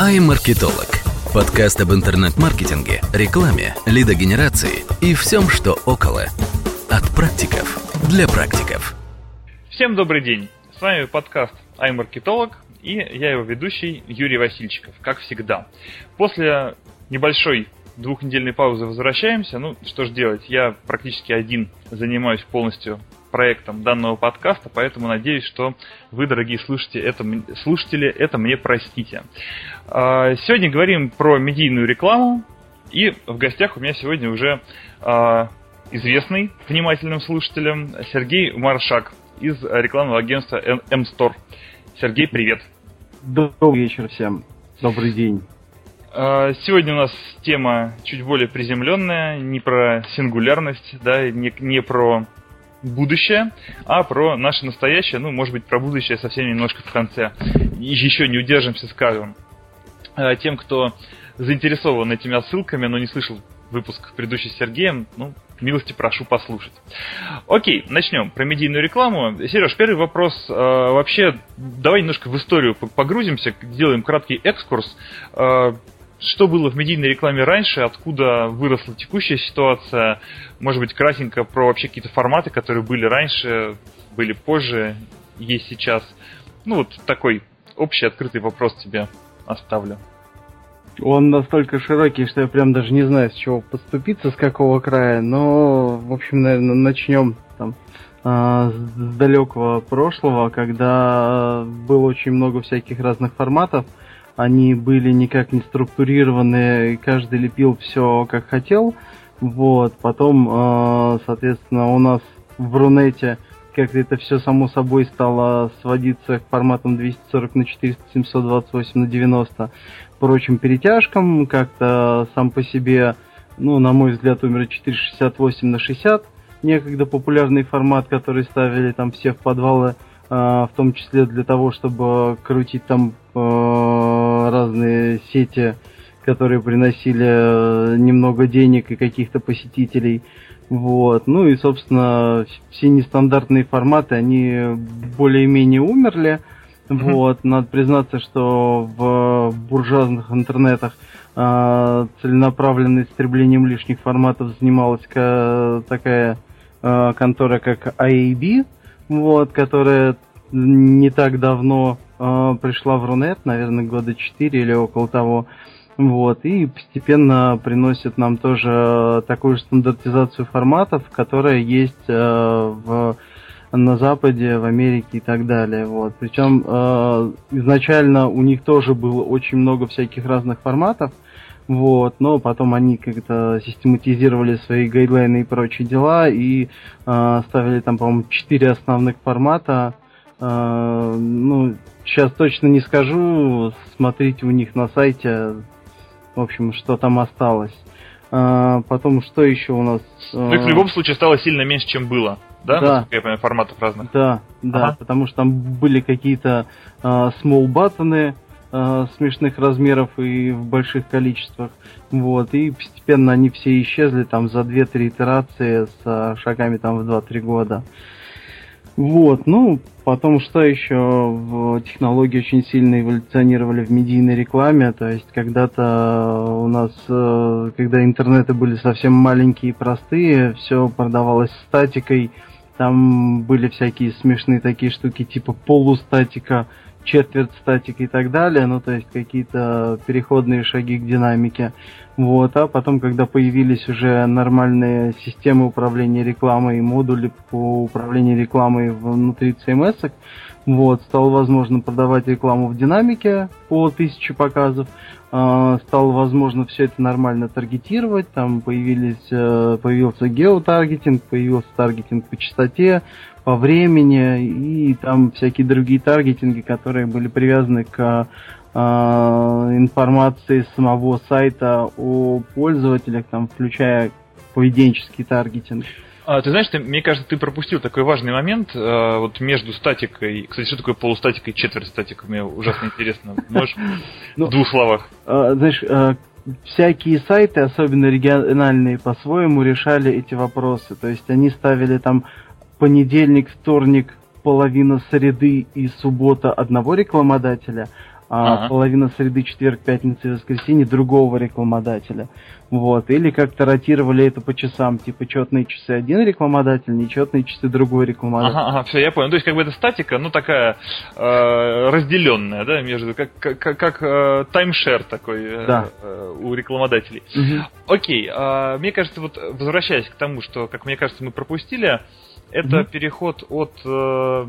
iMarketolog. Подкаст об интернет-маркетинге, рекламе, лидогенерации и всем, что около. От практиков для практиков. Всем добрый день. С вами подкаст iMarketolog и я его ведущий Юрий Васильчиков, как всегда. После небольшой двухнедельной паузы возвращаемся. Ну, что ж делать, я практически один занимаюсь полностью проектом данного подкаста, поэтому надеюсь, что вы, дорогие слушатели, это, слушатели, это мне простите. А, сегодня говорим про медийную рекламу, и в гостях у меня сегодня уже а, известный внимательным слушателям Сергей Маршак из рекламного агентства M-Store. Сергей, привет. Добрый вечер всем. Добрый день. А, сегодня у нас тема чуть более приземленная, не про сингулярность, да, не, не про будущее, а про наше настоящее, ну, может быть, про будущее совсем немножко в конце. Еще не удержимся, скажем. А, тем, кто заинтересован этими ссылками, но не слышал выпуск предыдущий с Сергеем, ну, милости прошу послушать. Окей, начнем про медийную рекламу. Сереж, первый вопрос. Э, вообще, давай немножко в историю погрузимся, сделаем краткий экскурс. Э, что было в медийной рекламе раньше, откуда выросла текущая ситуация, может быть, кратенько про вообще какие-то форматы, которые были раньше, были позже, есть сейчас. Ну, вот такой общий открытый вопрос тебе оставлю. Он настолько широкий, что я прям даже не знаю, с чего поступиться, с какого края, но, в общем, наверное, начнем там а, с далекого прошлого, когда было очень много всяких разных форматов, они были никак не структурированы, каждый лепил все как хотел. Вот, потом, э, соответственно, у нас в Рунете как-то это все само собой стало сводиться к форматам 240 на 400, 728 на 90, прочим перетяжкам, как-то сам по себе, ну, на мой взгляд, умер 468 на 60, некогда популярный формат, который ставили там все в подвалы, э, в том числе для того, чтобы крутить там э, разные сети, которые приносили э, немного денег и каких-то посетителей. Вот. Ну и, собственно, все нестандартные форматы, они более-менее умерли. Вот. Надо признаться, что в буржуазных интернетах э, целенаправленным истреблением лишних форматов занималась такая э, контора, как IAB, вот, которая не так давно э, пришла в Рунет, наверное, года 4 или около того. Вот, и постепенно приносит нам тоже такую же стандартизацию форматов, которая есть э, в, на Западе, в Америке и так далее. Вот. Причем э, изначально у них тоже было очень много всяких разных форматов, вот, но потом они как-то систематизировали свои гайдлайны и прочие дела и э, ставили там, по-моему, четыре основных формата. Э, ну, сейчас точно не скажу, смотрите у них на сайте, в общем, что там осталось. А, потом, что еще у нас? Ну, их в любом случае стало сильно меньше, чем было. Да, да. я понимаю, форматов разных. Да, да, ага. потому что там были какие-то uh, small баттоны uh, смешных размеров и в больших количествах. Вот, и постепенно они все исчезли там за 2-3 итерации с шагами там в 2-3 года. Вот, ну, потом что еще? Технологии очень сильно эволюционировали в медийной рекламе, то есть когда-то у нас, э, когда интернеты были совсем маленькие и простые, все продавалось статикой, там были всякие смешные такие штуки типа полустатика, четверть статика и так далее, ну то есть какие-то переходные шаги к динамике. Вот, а потом, когда появились уже нормальные системы управления рекламой и модули по управлению рекламой внутри CMS, вот, стало возможно продавать рекламу в динамике по тысяче показов, э, стало возможно все это нормально таргетировать, там появились, э, появился геотаргетинг, появился таргетинг по частоте, по времени и там всякие другие таргетинги, которые были привязаны к э, информации самого сайта о пользователях, там, включая поведенческий таргетинг. А, ты знаешь, ты, мне кажется, ты пропустил такой важный момент э, вот между статикой. Кстати, что такое полустатика и четверть статика? Мне ужасно интересно. Можешь ну, в двух словах? Э, знаешь, всякие сайты, особенно региональные, по-своему решали эти вопросы. То есть они ставили там понедельник, вторник, половина среды и суббота одного рекламодателя, а Ага. половина среды, четверг, пятница и воскресенье другого рекламодателя. Вот. Или как-то ротировали это по часам, типа четные часы один рекламодатель, нечетные часы другой рекламодатель. Ага, ага, все, я понял. То есть, как бы это статика, ну, такая э, разделенная, да, между, как, как, как, э, таймшер такой э, Да. э, у рекламодателей. Мгм. Окей, а, мне кажется, вот возвращаясь к тому, что, как мне кажется, мы пропустили, это Мгм. переход от, э,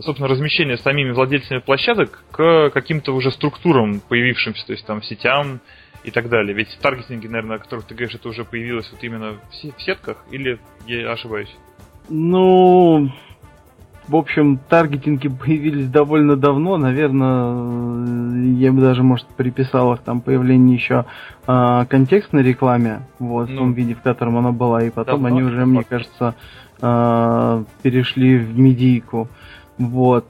собственно, размещения самими владельцами площадок к каким-то уже структурам, появившимся, то есть там сетям и так далее. Ведь таргетинги, наверное, о которых ты говоришь, это уже появилось вот именно в се- в сетках, или я ошибаюсь? Ну, в общем, таргетинги появились довольно давно, наверное, я бы даже, может, приписал их там появление еще а, контекстной рекламе, вот, в Ну, том виде, в котором она была, и потом давно, они уже, мне кажется, а, перешли в медийку, вот.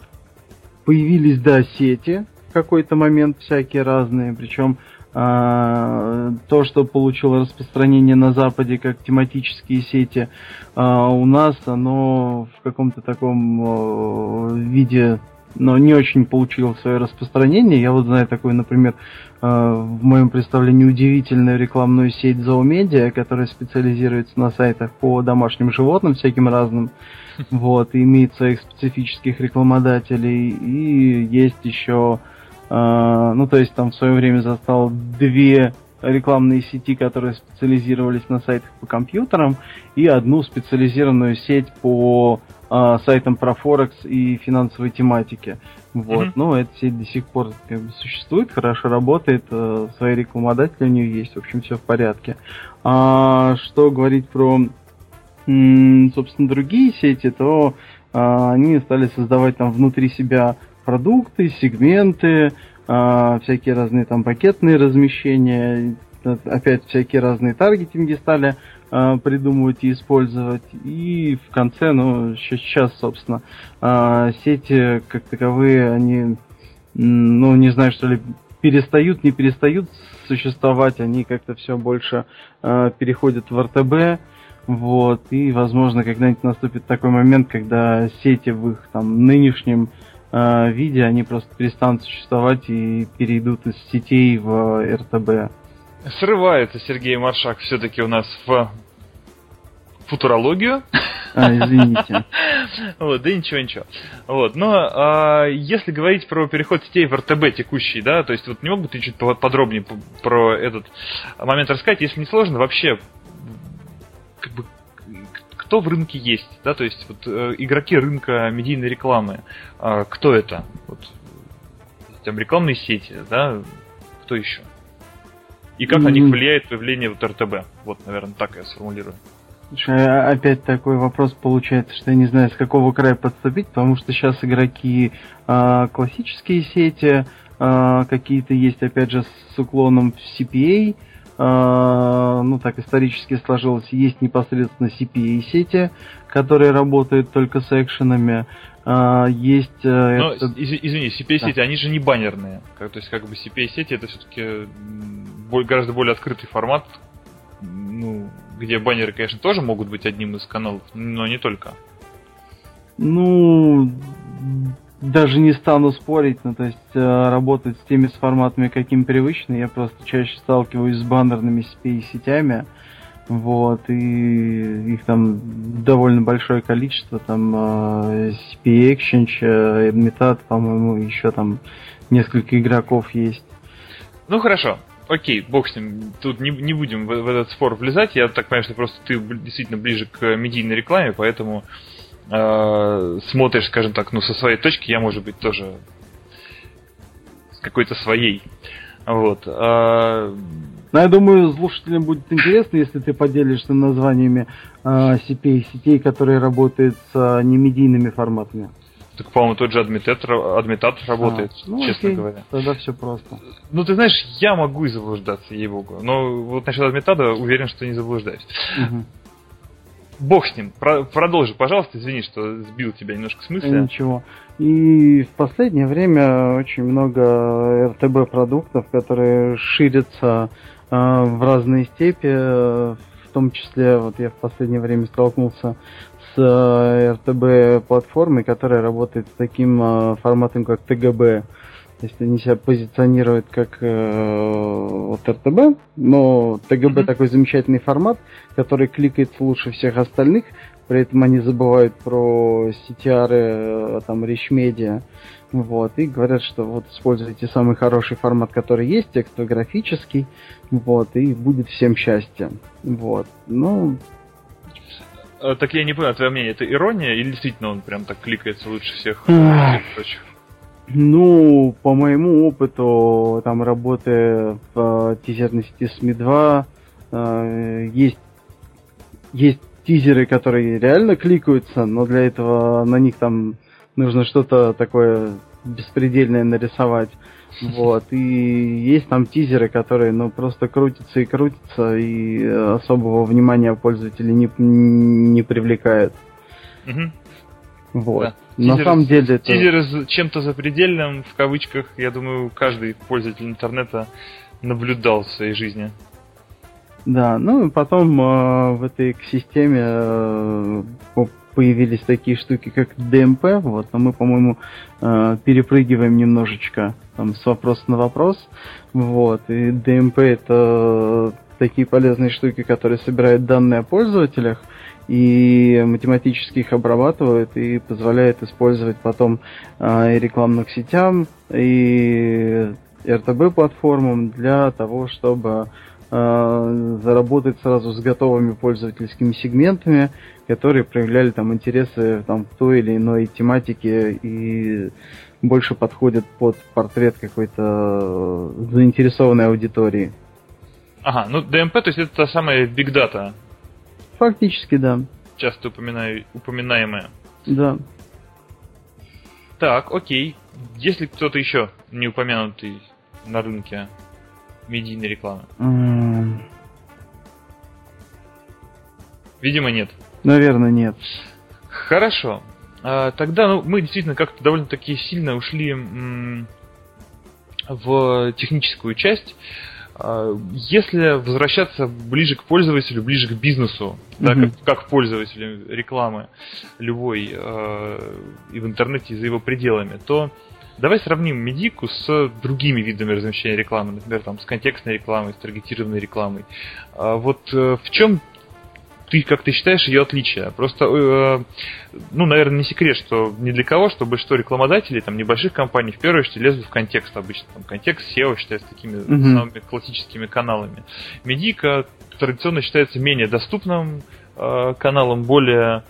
Появились, да, сети в какой-то момент всякие разные, причем а, то, что получило распространение на Западе как тематические сети, а, у нас оно в каком-то таком э, виде, но не очень получило свое распространение. Я вот знаю такую, например, э, в моем представлении удивительную рекламную сеть Zoomedia, которая специализируется на сайтах по домашним животным всяким разным. Вот, и имеет своих специфических рекламодателей. И есть еще а, ну, то есть там в свое время застал две рекламные сети, которые специализировались на сайтах по компьютерам, и одну специализированную сеть по а, сайтам про Форекс и финансовой тематике. Вот. Мгм. Ну, эта сеть до сих пор как бы существует, хорошо работает, э, свои рекламодатели у нее есть, в общем, все в порядке. А что говорить про, м, собственно, другие сети, то а, они стали создавать там внутри себя продукты, сегменты, а, всякие разные там пакетные размещения, э, опять всякие разные таргетинги стали а, придумывать и использовать. И в конце, ну, сейчас, собственно, а, сети как таковые, они, ну, не знаю, что ли, перестают, не перестают существовать, они как-то все больше а, переходят в РТБ, вот, и, возможно, когда-нибудь наступит такой момент, когда сети в их там нынешнем э, виде, они просто перестанут существовать и перейдут из сетей в РТБ. Срывается Сергей Маршак все-таки у нас в футурологию. А, извините. Вот, да ничего, ничего. Вот, но а, если говорить про переход сетей в РТБ текущий, да, то есть вот не мог бы ты чуть по- подробнее про этот момент рассказать, если не сложно, вообще, как бы, кто в рынке есть, да, то есть вот э, игроки рынка медийной рекламы, а, кто это? Вот, там рекламные сети, да, кто еще? И как на них Мгм. влияет появление вот РТБ? Вот, наверное, так я сформулирую. Слушай, а- опять такой вопрос получается, что я не знаю, с какого края подступить, потому что сейчас игроки а, классические сети, а, какие-то есть, опять же, с уклоном в CPA, а, ну так исторически сложилось, есть непосредственно CPA сети, которые работают только с экшенами, а, есть... э, Но, это- из- извини, CPA-сети, они же не баннерные. Как- то есть, как бы CPA-сети это все-таки гораздо более открытый формат, ну, где баннеры, конечно, тоже могут быть одним из каналов, но не только. Ну, даже не стану спорить, ну, то есть э, работать с теми с форматами, каким привычно, я просто чаще сталкиваюсь с баннерными CPA-сетями, вот, и их там довольно большое количество, там э, CPA Exchange, э, Admitat, по-моему, еще там несколько игроков есть. Ну, хорошо. Окей, бог с ним. Тут не, не будем в, в этот спор влезать. Я так понимаю, что просто ты действительно ближе к медийной рекламе, поэтому э, смотришь, скажем так, ну, со своей точки, я, может быть, тоже с какой-то своей. Вот. А, Но я думаю, слушателям будет интересно, если ты поделишься названиями э, CPA сетей, которые работают с э, немедийными форматами. Так, по-моему, тот же адмитат, адмитат работает, А, ну, честно окей, говоря. Тогда все просто. Ну, ты знаешь, я могу и заблуждаться, ей-богу. Но вот насчет адмитада уверен, что не заблуждаюсь. Мгм. Бог с ним. Про- продолжи, пожалуйста. Извини, что сбил тебя немножко с мысли. Ничего. И в последнее время очень много РТБ продуктов, которые ширятся э, в разные степи. э, В том числе, вот я в последнее время столкнулся с э, РТБ платформой, которая работает с таким э, форматом, как ТГБ. То есть они себя позиционируют как э, вот РТБ, но ТГБ mm-hmm. такой замечательный формат, который кликается лучше всех остальных, при этом они забывают про CTR, э, там, Media, вот, и говорят, что вот используйте самый хороший формат, который есть, текстографический, вот, и будет всем счастье. Вот. Ну, так я не понял, твое мнение, это ирония или действительно он прям так кликается лучше всех, всех прочих? Ну, по моему опыту, там работы в э, тизерной сети СМИ 2, э, есть, есть тизеры, которые реально кликаются, но для этого на них там нужно что-то такое беспредельное нарисовать. Вот. И есть там тизеры, которые, ну, просто крутятся и крутятся, и особого внимания пользователей не, не привлекают. Угу. Вот. Да. На тизер, самом деле это... Тизеры с чем-то запредельным, в кавычках, я думаю, каждый пользователь интернета наблюдал в своей жизни. Да, ну и потом э, в этой экосистеме э, появились такие штуки, как ДМП, вот, но мы, по-моему, э, перепрыгиваем немножечко там, с вопроса на вопрос, вот, и ДМП это такие полезные штуки, которые собирают данные о пользователях и математически их обрабатывают и позволяют использовать потом э, и рекламным сетям, и РТБ платформам для того, чтобы э, заработать сразу с готовыми пользовательскими сегментами, которые проявляли там интересы там, в той или иной тематике и больше подходят под портрет какой-то заинтересованной аудитории. Ага, ну ДМП, то есть это та самая Big Data. Фактически, да. Часто упоминаю, упоминаемая. Да. Так, окей. Если кто-то еще не упомянутый на рынке медийной рекламы? Mm. Видимо, нет. Наверное, нет. Хорошо. А, тогда ну, мы действительно как-то довольно-таки сильно ушли в техническую часть. А, если возвращаться ближе к пользователю, ближе к бизнесу, mm-hmm. да, как, как пользователю рекламы любой э, и в интернете, и за его пределами, то давай сравним медику с другими видами размещения рекламы, например, там, с контекстной рекламой, с таргетированной рекламой. Вот э, в чем ты, как ты считаешь, ее отличие. Просто, э, ну, наверное, не секрет, что ни для кого, что рекламодатели там небольших компаний в первую очередь лезут в контекст обычно. Там, контекст SEO считается такими mm-hmm. самыми классическими каналами. Медика традиционно считается менее доступным э, каналом, более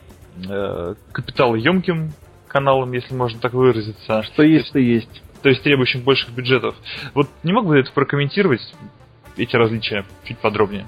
э, капиталоемким каналом, если можно так выразиться. Что есть, то есть. То есть требующим больших бюджетов. Вот не мог бы это прокомментировать, эти различия, чуть подробнее?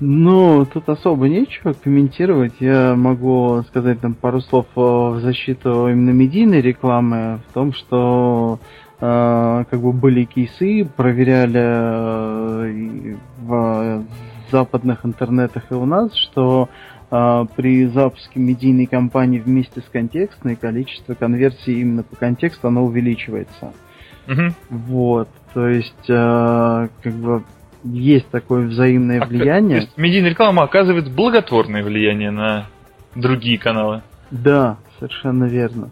Ну, тут особо нечего комментировать. Я могу сказать там пару слов в защиту именно медийной рекламы, в том, что э, как бы были кейсы, проверяли э, в западных интернетах и у нас, что э, при запуске медийной кампании вместе с контекстной количество конверсий именно по контексту оно увеличивается. Угу. Вот, то есть э, как бы есть такое взаимное а, влияние. То есть медийная реклама оказывает благотворное влияние на другие каналы. Да, совершенно верно.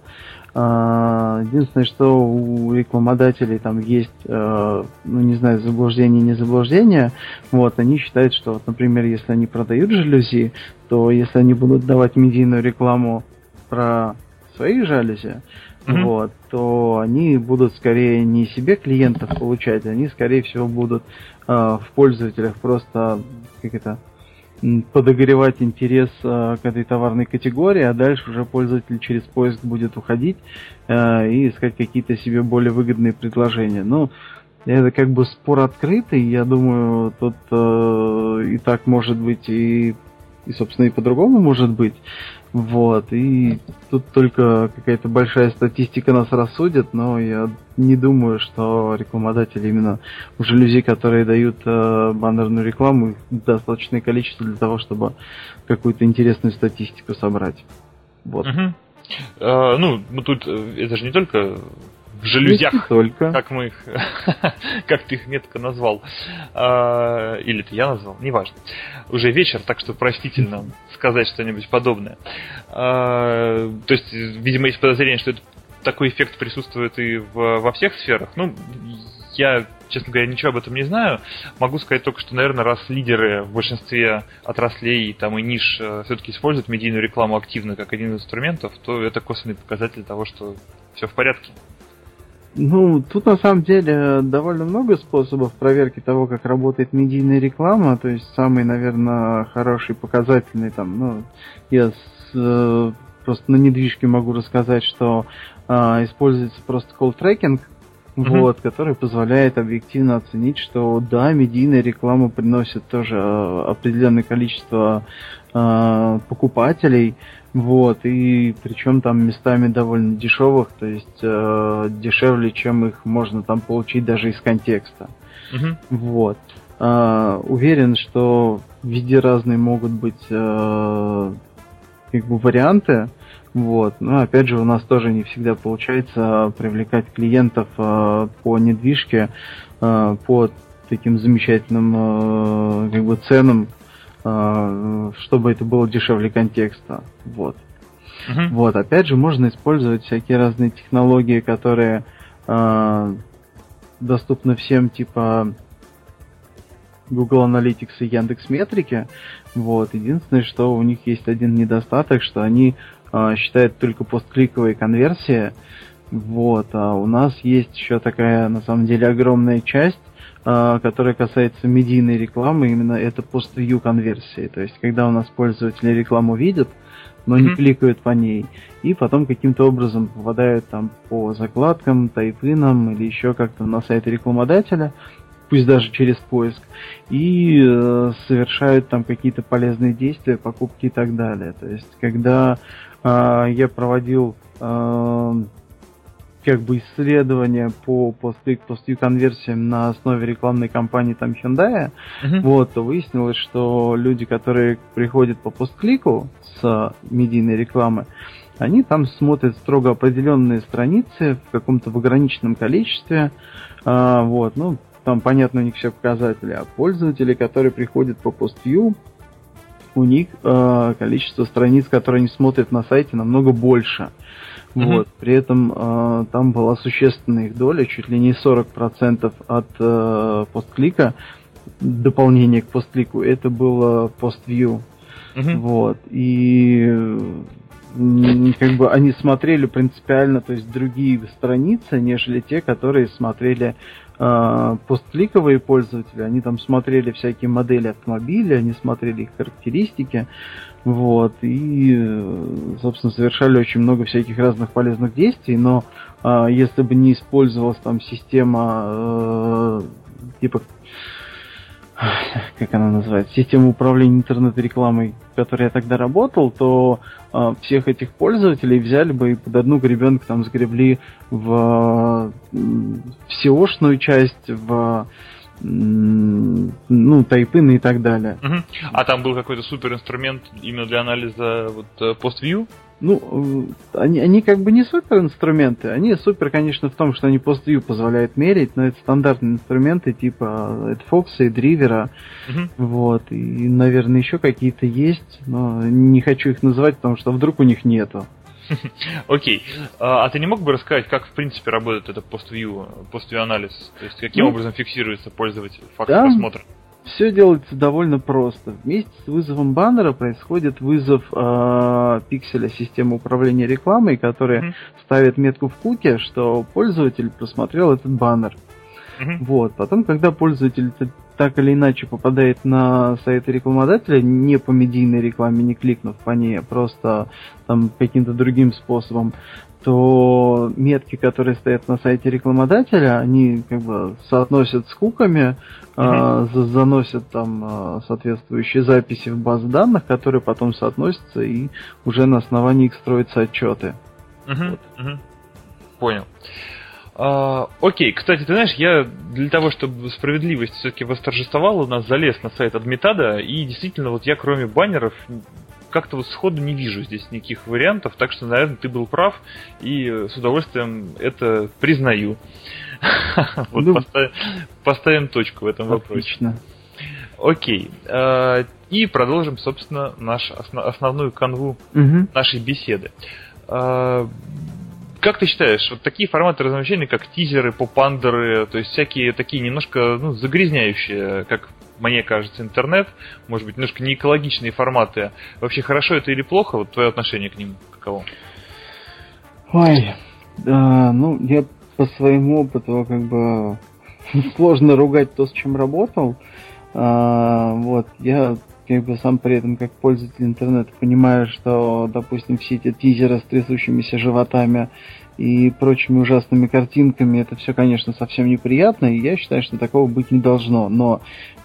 А, единственное, что у рекламодателей там есть, э, ну не знаю, заблуждение, не заблуждение. Вот, они считают, что, вот, например, если они продают жалюзи, то если они будут давать медийную рекламу про свои жалюзи, mm-hmm. вот, то они будут скорее не себе клиентов получать, они скорее всего будут в пользователях просто как это подогревать интерес э, к этой товарной категории, а дальше уже пользователь через поиск будет уходить э, и искать какие-то себе более выгодные предложения. Ну, это как бы спор открытый, я думаю, тут э, и так может быть, и, и собственно, и по-другому может быть. Вот, и тут только какая-то большая статистика нас рассудит, но я не думаю, что рекламодатели именно в жалюзи, которые дают э, баннерную рекламу, достаточное количество для того, чтобы какую-то интересную статистику собрать. Вот. Угу. А, ну, тут э, это же не только жалюзях, только. как мы их, как ты их метко назвал, а, или ты я назвал, неважно. Уже вечер, так что простительно сказать что-нибудь подобное. А, то есть, видимо, есть подозрение, что это такой эффект присутствует и в, во всех сферах. Ну, я, честно говоря, ничего об этом не знаю. Могу сказать только, что, наверное, раз лидеры в большинстве отраслей там, и ниш э, все-таки используют медийную рекламу активно как один из инструментов, то это косвенный показатель того, что все в порядке. Ну, тут на самом деле довольно много способов проверки того, как работает медийная реклама. То есть самый, наверное, хороший показательный там, ну, я с, э, просто на недвижке могу рассказать, что э, используется просто tracking, mm-hmm. вот, который позволяет объективно оценить, что да, медийная реклама приносит тоже э, определенное количество э, покупателей, вот, и причем там местами довольно дешевых, то есть э, дешевле, чем их можно там получить даже из контекста. Mm-hmm. Вот. Э, уверен, что везде разные могут быть э, как бы варианты. Вот. Но опять же, у нас тоже не всегда получается привлекать клиентов э, по недвижке э, по таким замечательным э, как бы ценам, чтобы это было дешевле контекста. Вот. Uh-huh. Вот, опять же, можно использовать всякие разные технологии, которые э, доступны всем, типа Google Analytics и Яндекс Метрики. Вот. Единственное, что у них есть один недостаток, что они э, считают только посткликовые конверсии. Вот. А у нас есть еще такая, на самом деле, огромная часть, которая касается медийной рекламы, именно это пост-view конверсии. То есть, когда у нас пользователи рекламу видят, но mm-hmm. не кликают по ней, и потом каким-то образом попадают там по закладкам, тайпинам или еще как-то на сайт рекламодателя, пусть даже через поиск, и э, совершают там какие-то полезные действия, покупки и так далее. То есть, когда э, я проводил э, как бы исследования по постклик постью конверсиям на основе рекламной кампании там Hyundai, uh-huh. вот, то выяснилось, что люди, которые приходят по постклику с медийной рекламы, они там смотрят строго определенные страницы в каком-то в ограниченном количестве, а, вот, ну, там понятно у них все показатели, а пользователи, которые приходят по PostView, у них э, количество страниц, которые они смотрят на сайте, намного больше. Mm-hmm. Вот. При этом э, там была существенная их доля, чуть ли не 40% от э, постклика, дополнение к постклику, это было PostView. Mm-hmm. Вот. И как бы они смотрели принципиально, то есть другие страницы, нежели те, которые смотрели э, посткликовые пользователи. Они там смотрели всякие модели автомобиля, они смотрели их характеристики, вот, и, собственно, совершали очень много всяких разных полезных действий, но э, если бы не использовалась там система э, типа как она называется, система управления интернет-рекламой, в которой я тогда работал, то э, всех этих пользователей взяли бы и под одну гребенку там сгребли в, в SEO-шную часть, в ну, тайпины и так далее. Угу. А там был какой-то супер инструмент именно для анализа вот э, пост-вью? Ну, э, они, они как бы не супер инструменты. Они супер, конечно, в том, что они пост-view позволяют мерить, но это стандартные инструменты типа Fox и Дривера. Uh-huh. Вот. И, наверное, еще какие-то есть, но не хочу их называть, потому что вдруг у них нету. Окей. А, а ты не мог бы рассказать, как в принципе работает этот пост-view, пост-view анализ? То есть каким ну, образом фиксируется пользователь факт просмотра? Все делается довольно просто. Вместе с вызовом баннера происходит вызов э, пикселя системы управления рекламой, который mm-hmm. ставит метку в куке, что пользователь просмотрел этот баннер. Mm-hmm. Вот. Потом, когда пользователь так или иначе попадает на сайт рекламодателя, не по медийной рекламе, не кликнув по ней, а просто там каким-то другим способом, то метки, которые стоят на сайте рекламодателя, они как бы соотносят с куками, э, заносят там э, соответствующие записи в базы данных, которые потом соотносятся и уже на основании их строятся отчеты. Вот. Понял. А, окей, кстати, ты знаешь, я для того, чтобы справедливость все-таки восторжествовала, у нас залез на сайт Адмитада, и действительно, вот я кроме баннеров как-то вот сходу не вижу здесь никаких вариантов, так что, наверное, ты был прав, и с удовольствием это признаю. Вот ну, поставим точку в этом вопросе. Отлично. Окей. А, и продолжим, собственно, наш основную канву нашей беседы. Как ты считаешь, вот такие форматы размещения, как тизеры, попандеры, то есть всякие такие немножко ну, загрязняющие, как мне кажется, интернет, может быть, немножко не экологичные форматы. Вообще хорошо это или плохо? Вот твое отношение к ним каково? Ой, да, ну, я по своему опыту как бы сложно ругать то, с чем работал. А, вот, я как бы сам при этом как пользователь интернета понимаю, что, допустим, все эти тизеры с трясущимися животами и прочими ужасными картинками, это все, конечно, совсем неприятно, и я считаю, что такого быть не должно. Но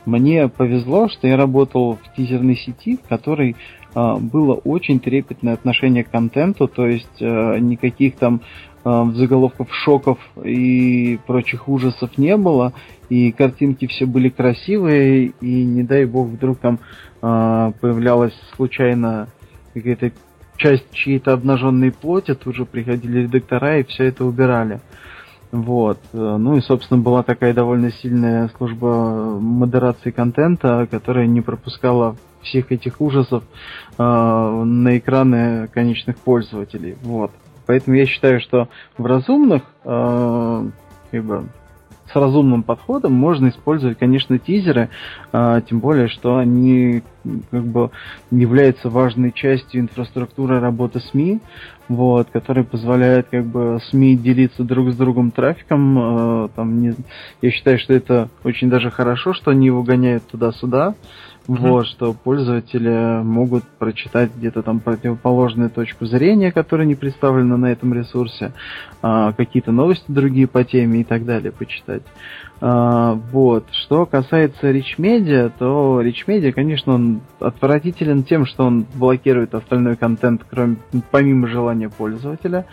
мне повезло, что я работал в тизерной сети, в которой э, было очень трепетное отношение к контенту, то есть э, никаких там заголовков шоков и прочих ужасов не было, и картинки все были красивые, и не дай бог вдруг там э, появлялась случайно какая-то часть чьей-то обнаженной плоти, тут же приходили редактора и все это убирали. Вот. Ну и, собственно, была такая довольно сильная служба модерации контента, которая не пропускала всех этих ужасов э, на экраны конечных пользователей. Вот. Поэтому я считаю, что в разумных э, бы, с разумным подходом можно использовать, конечно, тизеры, а, тем более, что они как бы являются важной частью инфраструктуры работы СМИ, вот, которая позволяет как бы СМИ делиться друг с другом трафиком. А, там, не, я считаю, что это очень даже хорошо, что они его гоняют туда-сюда. Mm-hmm. Вот, что пользователи могут прочитать где-то там противоположную точку зрения, которая не представлена на этом ресурсе, а, какие-то новости другие по теме и так далее почитать. А, вот. Что касается Rich Media, то Rich Media, конечно, он отвратителен тем, что он блокирует остальной контент, кроме, помимо желания пользователя.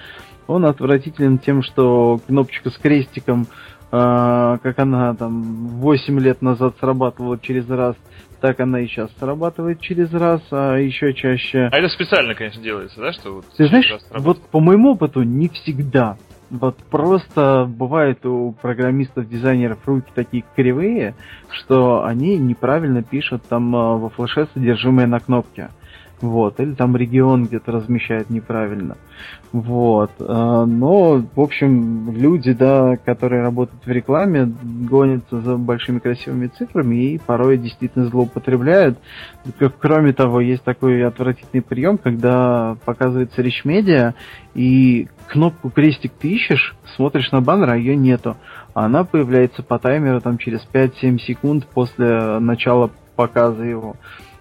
Он отвратителен тем, что кнопочка с крестиком, а, как она там 8 лет назад срабатывала через раз, так она и сейчас срабатывает через раз, а еще чаще... А это специально, конечно, делается, да? Что вот Ты знаешь, вот по моему опыту не всегда. Вот просто бывает у программистов, дизайнеров руки такие кривые, что они неправильно пишут там а, во флеше содержимое на кнопке. Вот, или там регион где-то размещает неправильно. Вот. А, но, в общем, люди, да, которые работают в рекламе, гонятся за большими красивыми цифрами и порой действительно злоупотребляют. Кроме того, есть такой отвратительный прием, когда показывается речь медиа, и кнопку крестик ты ищешь, смотришь на баннер, а ее нету. Она появляется по таймеру там через 5-7 секунд после начала показа его.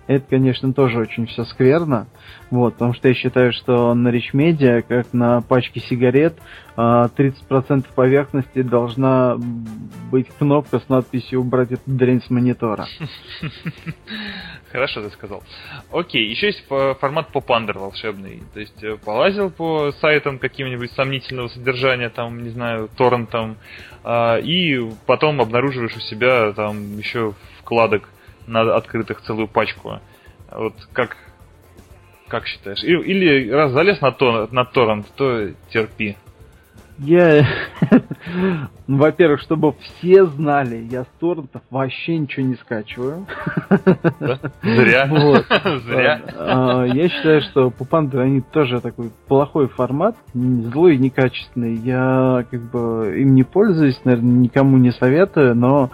Это, конечно, тоже очень все скверно. Вот, потому что я считаю, что на Rich Media, как на пачке сигарет, 30% а, поверхности должна быть кнопка с надписью «Убрать эту дрянь с монитора». Хорошо ты сказал. Окей, еще есть формат попандер волшебный. То есть э, полазил по сайтам каким-нибудь сомнительного содержания, там, не знаю, торрентом, а, и потом обнаруживаешь у себя там еще вкладок на открытых целую пачку. Вот как, как считаешь? Или раз залез на, то, на торрент, то терпи. Я, во-первых, чтобы все знали, я с торрентов вообще ничего не скачиваю. Зря. Вот. Зря. А, я считаю, что пупанды, они тоже такой плохой формат, злой и некачественный. Я как бы им не пользуюсь, наверное, никому не советую, но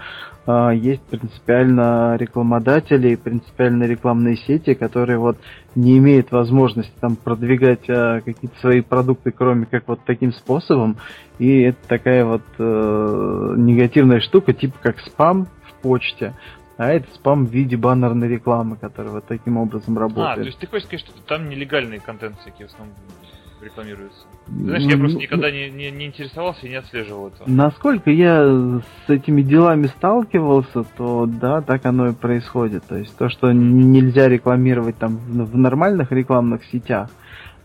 есть принципиально рекламодатели, принципиально рекламные сети, которые вот не имеют возможности там продвигать а, какие-то свои продукты, кроме как вот таким способом. И это такая вот э, негативная штука, типа как спам в почте. А это спам в виде баннерной рекламы, которая вот таким образом работает. А, то есть ты хочешь сказать, что там нелегальный контент всякие в основном рекламируется. Знаешь, я просто никогда не, не, не интересовался и не отслеживал это. Насколько я с этими делами сталкивался, то да, так оно и происходит. То есть то, что нельзя рекламировать там в, нормальных рекламных сетях,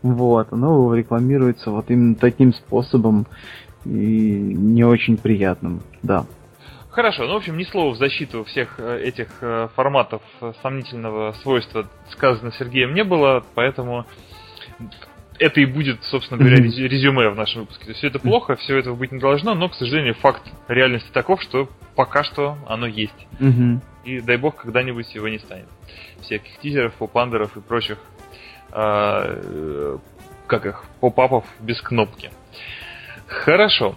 вот, оно рекламируется вот именно таким способом и не очень приятным, да. Хорошо, ну, в общем, ни слова в защиту всех э, этих э, форматов сомнительного свойства сказано Сергеем не было, поэтому это и будет, собственно говоря, резюме в нашем выпуске. То есть все это плохо, все этого быть не должно, но, к сожалению, факт реальности таков, что пока что оно есть. И дай бог, когда-нибудь его не станет. Всяких тизеров, попандеров и прочих, э, как их, попапов без кнопки. Хорошо.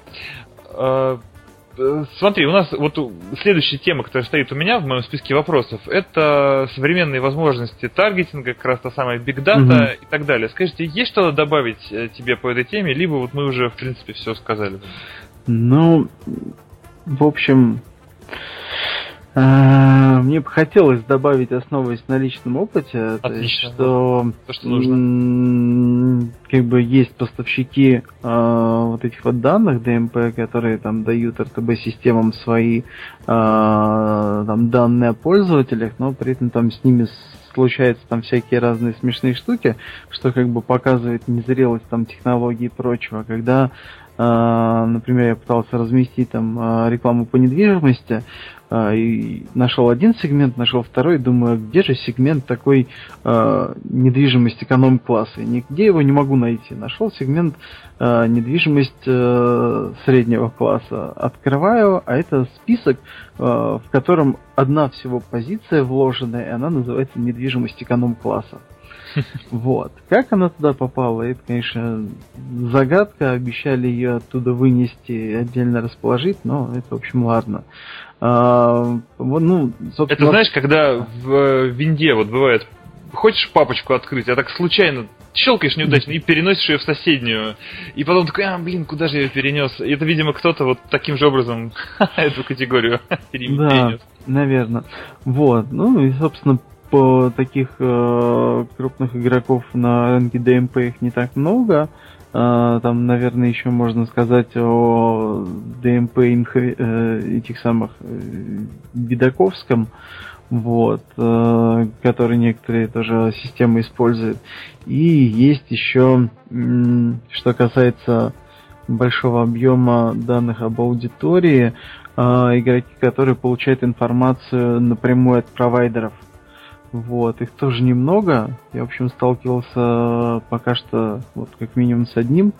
Э, смотри, у нас вот следующая тема, которая стоит у меня в моем списке вопросов, это современные возможности таргетинга, как раз та самая Big Data угу. и так далее. Скажите, есть что-то добавить э, тебе по этой теме, либо вот мы уже, в принципе, все сказали? Ну, в общем, мне бы хотелось добавить, основываясь на личном опыте, то есть, что, то, что нужно. как бы есть поставщики э, вот этих вот данных ДМП, которые там дают РТБ-системам свои э, там, данные о пользователях, но при этом там с ними случаются там всякие разные смешные штуки, что как бы показывает незрелость там технологий и прочего. Когда Uh, например, я пытался разместить там uh, рекламу по недвижимости, и нашел один сегмент, нашел второй, думаю, где же сегмент такой недвижимость эконом-класса? Нигде его не могу найти. Нашел сегмент недвижимость среднего класса. Открываю, а это список, в котором одна всего позиция вложенная, и она называется недвижимость эконом-класса. Вот. Как она туда попала, это, конечно, загадка. Обещали ее оттуда вынести и отдельно расположить, но это, в общем, ладно. А, ну, собственно... Это знаешь, когда в винде вот бывает, хочешь папочку открыть, а так случайно щелкаешь неудачно и переносишь ее в соседнюю. И потом такой, а, блин, куда же я ее перенес? И это, видимо, кто-то вот таким же образом эту категорию перенес. Да, наверное. Вот. Ну и, собственно, таких э, крупных игроков на рынке ДМП их не так много. Э, там, наверное, еще можно сказать о ДМП э, этих самых э, Видаковском, вот, э, который некоторые тоже системы используют. И есть еще, что касается большого объема данных об аудитории, э, игроки, которые получают информацию напрямую от провайдеров. Вот, их тоже немного. Я, в общем, сталкивался пока что, вот, как минимум с одним.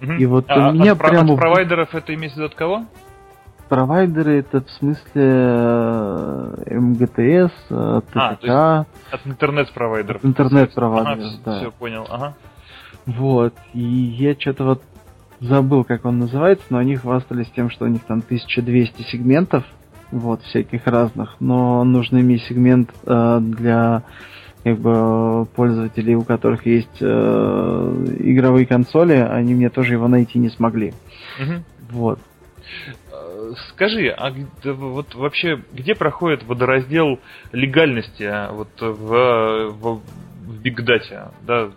Угу. И вот а, у меня от, прямо... От провайдеров это имеется в виду от кого? Провайдеры это в смысле э, МГТС, ТТК. А, то есть от интернет-провайдеров. интернет-провайдеров, ага, да. Все, понял, ага. Вот, и я что-то вот забыл, как он называется, но они хвастались тем, что у них там 1200 сегментов вот, всяких разных, но нужно иметь сегмент э, для как бы пользователей, у которых есть э, игровые консоли, они мне тоже его найти не смогли. Угу. Вот. Э, скажи, а вот вообще где проходит водораздел легальности а, вот в, в, в Data, да?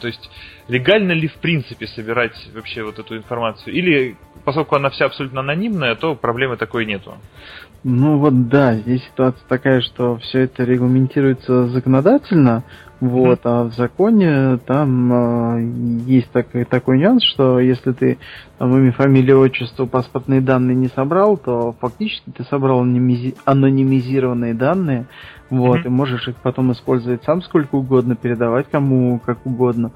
То есть легально ли в принципе собирать вообще вот эту информацию? Или поскольку она вся абсолютно анонимная, то проблемы такой нету? Ну вот да, здесь ситуация такая, что все это регламентируется законодательно, вот, а в законе там э, есть такой, такой нюанс, что если ты там имя, фамилия, отчество, паспортные данные не собрал, то фактически ты собрал анонимизи- анонимизированные данные, вот, mm-hmm. и можешь их потом использовать сам сколько угодно, передавать кому как угодно,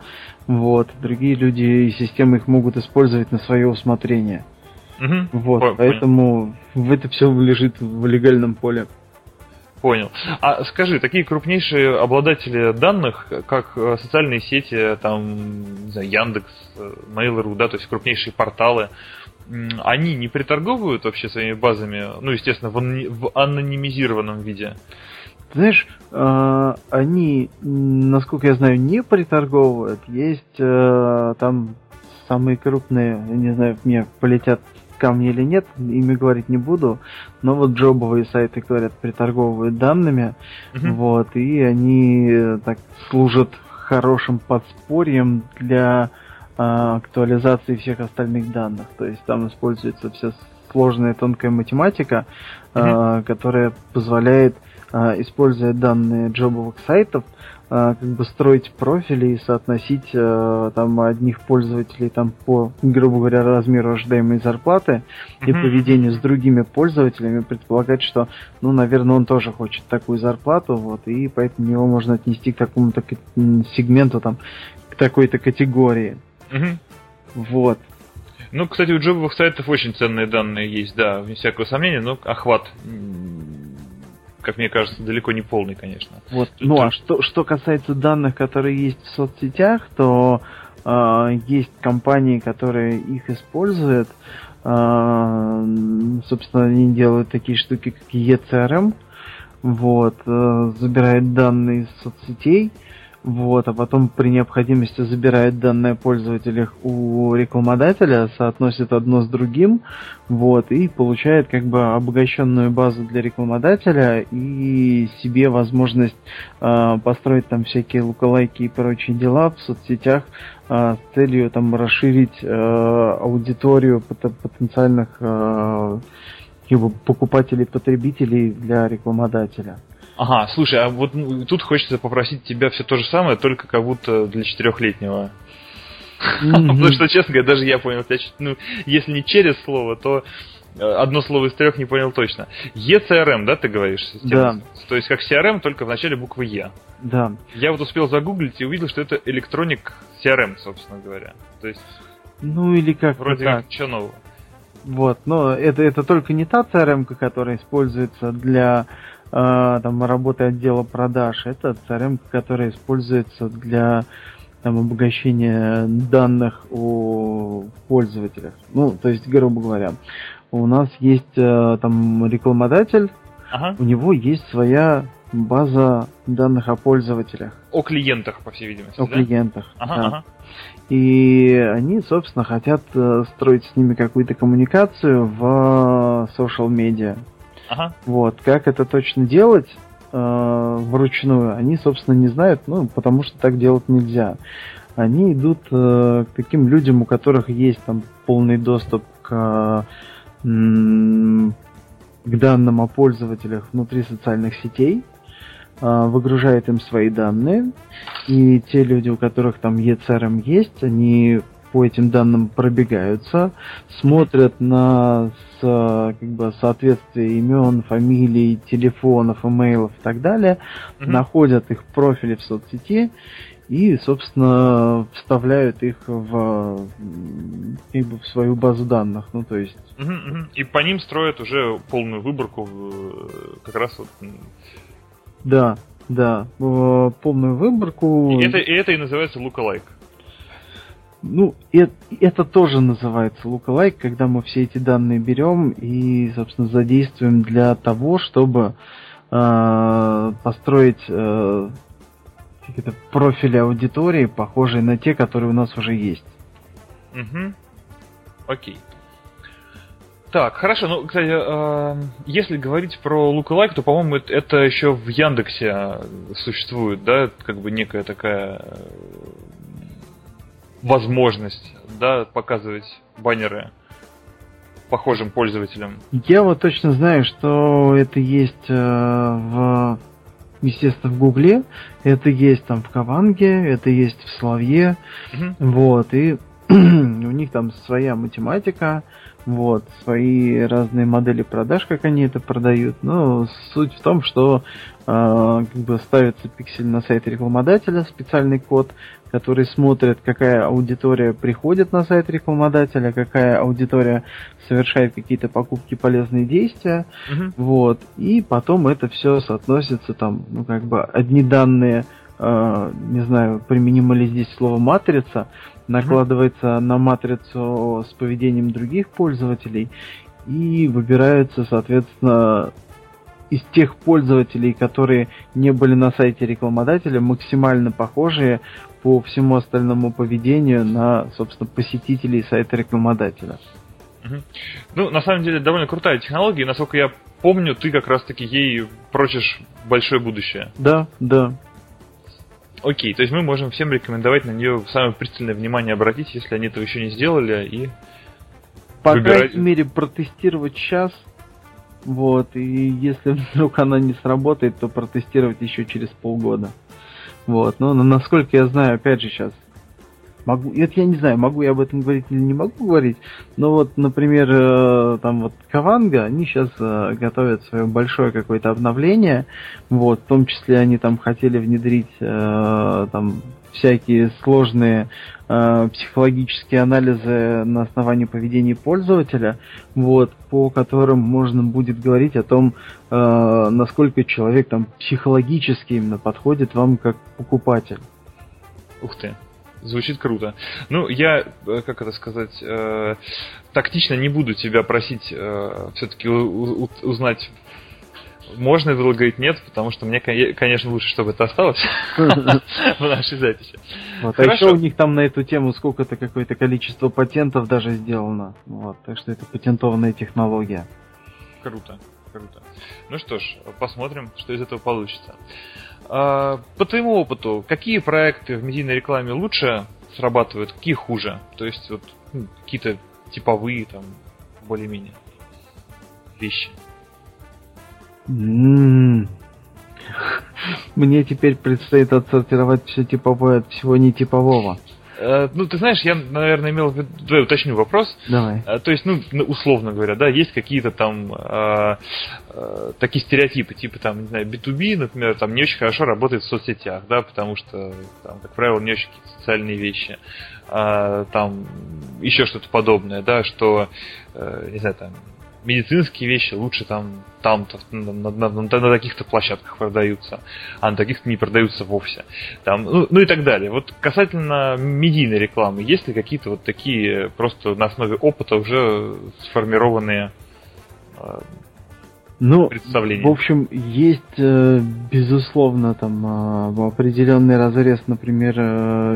вот, другие люди и системы их могут использовать на свое усмотрение. Угу. Вот, Понял. поэтому в это все лежит в легальном поле. Понял. А скажи, такие крупнейшие обладатели данных, как э, социальные сети, там, не знаю, Яндекс, э, Mail.ru, да, то есть крупнейшие порталы, они не приторговывают вообще своими базами, ну, естественно, в, в анонимизированном виде? Знаешь, э, они, насколько я знаю, не приторговывают. Есть э, там самые крупные, я не знаю, мне полетят ко мне или нет, ими говорить не буду, но вот джобовые сайты, говорят, приторговывают данными, mm-hmm. вот, и они э, так служат хорошим подспорьем для э, актуализации всех остальных данных. То есть там используется вся сложная тонкая математика, mm-hmm. э, которая позволяет, э, используя данные джобовых сайтов, а, как бы строить профили и соотносить э, там одних пользователей там по, грубо говоря, размеру ожидаемой зарплаты mm-hmm. и поведению с другими пользователями, предполагать, что, ну, наверное, он тоже хочет такую зарплату, вот, и поэтому его можно отнести к такому-то сегменту, там, к такой-то категории. Mm-hmm. Вот. Ну, кстати, у джобовых сайтов очень ценные данные есть, да, вне всякого сомнения, но охват как мне кажется, далеко не полный, конечно. Вот. Ну, а что, что касается данных, которые есть в соцсетях, то э, э, есть компании, которые их используют. Э, собственно, они делают такие штуки, как ECRM, вот, э, забирает данные из соцсетей, вот, а потом при необходимости забирает данные пользователя у рекламодателя, соотносит одно с другим, вот, и получает как бы обогащенную базу для рекламодателя и себе возможность э, построить там всякие лукалайки и прочие дела в соцсетях э, с целью там расширить э, аудиторию потенциальных э, как бы, покупателей-потребителей для рекламодателя. Ага, слушай, а вот ну, тут хочется попросить тебя все то же самое, только как будто для четырехлетнего. Потому что, честно говоря, даже я понял, ну, если не через слово, то э, одно слово из трех не понял точно. ECRM, да, ты говоришь? Да. То есть как CRM, только в начале буквы Е. Да. Я вот успел загуглить и увидел, что это Electronic CRM, собственно говоря. То есть... Ну или как Вроде как, что нового. Вот, но это, это только не та CRM, которая используется для там, работы отдела продаж. Это CRM, которая используется для там, обогащения данных о пользователях. Ну, то есть, грубо говоря, у нас есть э, там рекламодатель, ага. у него есть своя база данных о пользователях. О клиентах, по всей видимости. О да? клиентах. Ага, да. ага. И они, собственно, хотят э, строить с ними какую-то коммуникацию в social медиа. Вот, как это точно делать э, вручную, они, собственно, не знают, ну, потому что так делать нельзя. Они идут э, к таким людям, у которых есть там полный доступ к, э, к данным о пользователях внутри социальных сетей, э, выгружает им свои данные, и те люди, у которых там ECRM есть, они по этим данным пробегаются, смотрят на с, как бы, соответствие имен, фамилий, телефонов, имейлов и так далее, mm-hmm. находят их профили в соцсети и, собственно, вставляют их в, как бы, в свою базу данных. Ну, то есть... Mm-hmm. И по ним строят уже полную выборку как раз вот... Да, да, полную выборку. И это, и это и называется lookalike. Ну, это, это тоже называется lookalike, когда мы все эти данные берем и, собственно, задействуем для того, чтобы э, построить э, какие-то профили аудитории, похожие на те, которые у нас уже есть. Угу. Окей. Так, хорошо. Ну, кстати, э, если говорить про lookalike, то, по-моему, это, это еще в Яндексе существует, да, как бы некая такая возможность, да, показывать баннеры похожим пользователям. Я вот точно знаю, что это есть э, в естественно, в Гугле, это есть там в Каванге, это есть в Славье, угу. вот, и у них там своя математика, вот, свои разные модели продаж, как они это продают. Но суть в том, что э, как бы ставится пиксель на сайт рекламодателя, специальный код, который смотрит, какая аудитория приходит на сайт рекламодателя, какая аудитория совершает какие-то покупки, полезные действия, угу. вот, и потом это все соотносится там, ну как бы одни данные, э, не знаю, применимо ли здесь слово матрица, накладывается угу. на матрицу с поведением других пользователей и выбираются, соответственно, из тех пользователей, которые не были на сайте рекламодателя, максимально похожие по всему остальному поведению на, собственно, посетителей сайта рекламодателя. Ну, на самом деле, довольно крутая технология, насколько я помню, ты как раз-таки ей прочишь большое будущее. Да, да. Окей, то есть мы можем всем рекомендовать на нее самое пристальное внимание обратить, если они этого еще не сделали, и по выбирать... крайней мере протестировать сейчас, вот, и если вдруг она не сработает, то протестировать еще через полгода. Вот, но насколько я знаю, опять же сейчас, могу, это я не знаю, могу я об этом говорить или не могу говорить, но вот, например, э, там вот Каванга, они сейчас э, готовят свое большое какое-то обновление, вот, в том числе они там хотели внедрить э, там всякие сложные э, психологические анализы на основании поведения пользователя, вот, по которым можно будет говорить о том, э, насколько человек там психологически именно подходит вам как покупатель. Ух ты. Звучит круто. Ну, я, э, как это сказать, э, тактично не буду тебя просить э, все-таки узнать можно это говорить нет, потому что мне, конечно, лучше, чтобы это осталось в нашей записи. Вот, а еще у них там на эту тему сколько-то какое-то количество патентов даже сделано. Вот, так что это патентованная технология. Круто, круто. Ну что ж, посмотрим, что из этого получится. А, по твоему опыту, какие проекты в медийной рекламе лучше срабатывают, какие хуже? То есть вот ну, какие-то типовые там более-менее вещи. Мне теперь предстоит отсортировать все типовое от всего нетипового. Э, ну, ты знаешь, я, наверное, имел в виду, давай уточню вопрос. Давай. Э, то есть, ну, условно говоря, да, есть какие-то там э, э, такие стереотипы, типа там, не знаю, B2B, например, там не очень хорошо работает в соцсетях, да, потому что там, как правило, не очень какие-то социальные вещи. А, там еще что-то подобное, да, что, э, не знаю, там медицинские вещи лучше там там на, на, на, на таких-то площадках продаются, а на таких-то не продаются вовсе. Там, ну, ну и так далее. Вот касательно медийной рекламы, есть ли какие-то вот такие просто на основе опыта уже сформированные э, ну, представления? В общем, есть, э, безусловно, там э, определенный разрез, например,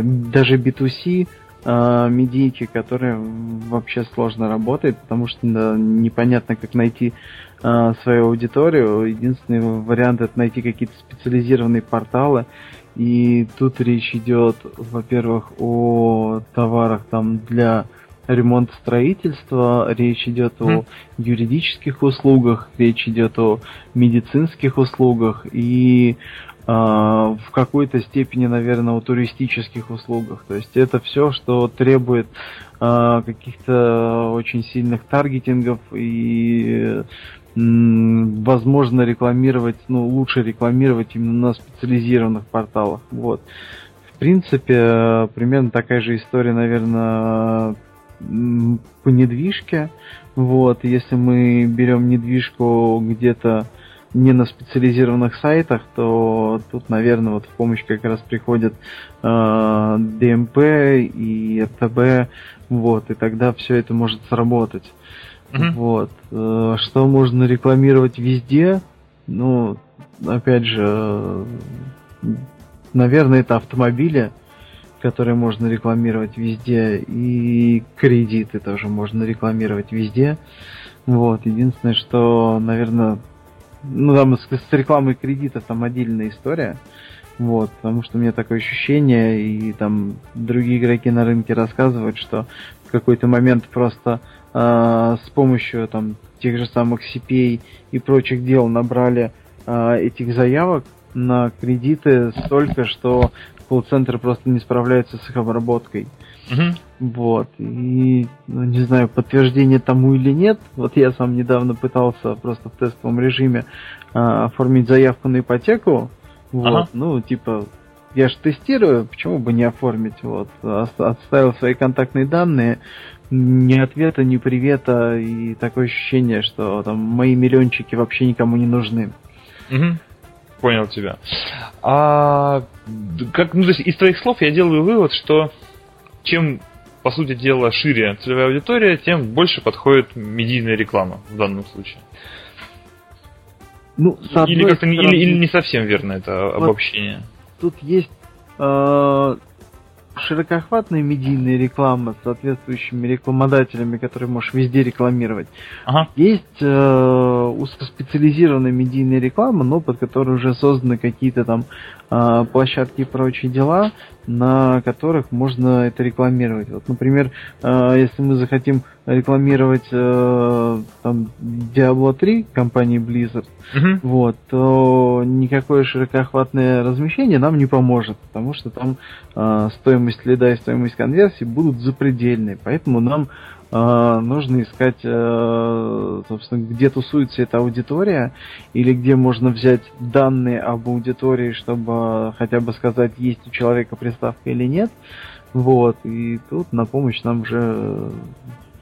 даже B2C э, медийки, которые вообще сложно работает, потому что да, непонятно, как найти э, свою аудиторию. Единственный вариант это найти какие-то специализированные порталы. И тут речь идет, во-первых, о товарах там для ремонта строительства, речь идет mm. о юридических услугах, речь идет о медицинских услугах и в какой-то степени, наверное, о туристических услугах. То есть это все, что требует э, каких-то очень сильных таргетингов и возможно рекламировать, ну, лучше рекламировать именно на специализированных порталах. Вот. В принципе, примерно такая же история, наверное, по недвижке. Вот, если мы берем недвижку где-то не на специализированных сайтах, то тут, наверное, вот в помощь как раз приходят э, DMP и RTB, вот, и тогда все это может сработать. Mm-hmm. Вот. Э, что можно рекламировать везде? Ну, опять же, наверное, это автомобили, которые можно рекламировать везде, и кредиты тоже можно рекламировать везде. Вот. Единственное, что, наверное, ну там с, с рекламой кредитов там отдельная история. Вот, потому что у меня такое ощущение, и там другие игроки на рынке рассказывают, что в какой-то момент просто э, с помощью там тех же самых CPA и прочих дел набрали э, этих заявок на кредиты столько, что колл-центр просто не справляется с их обработкой. Угу. Вот. И, ну, не знаю, подтверждение тому или нет. Вот я сам недавно пытался просто в тестовом режиме а, оформить заявку на ипотеку. Вот. Ага. Ну, типа, я же тестирую, почему бы не оформить? Вот. Отставил свои контактные данные, ни ответа, ни привета, и такое ощущение, что там мои миллиончики вообще никому не нужны. Угу. Понял тебя. А как, ну, то есть из твоих слов я делаю вывод, что чем, по сути дела, шире целевая аудитория, тем больше подходит медийная реклама в данном случае. Ну, или, как-то, стороны, или, или не совсем верно это вот обобщение. Тут есть э, широкоохватная медийная реклама с соответствующими рекламодателями, которые можешь везде рекламировать. Ага. Есть э, узкоспециализированная медийная реклама, но под которой уже созданы какие-то там э, площадки и прочие дела, на которых можно это рекламировать. Вот, например, э, если мы захотим рекламировать э, там Diablo 3 компании Blizzard, uh-huh. вот, то никакое широкоохватное размещение нам не поможет, потому что там э, стоимость лида и стоимость конверсии будут запредельные, поэтому нам нужно искать, э, собственно, где тусуется эта аудитория, или где можно взять данные об аудитории, чтобы хотя бы сказать, есть у человека приставка или нет. Вот, и тут на помощь нам уже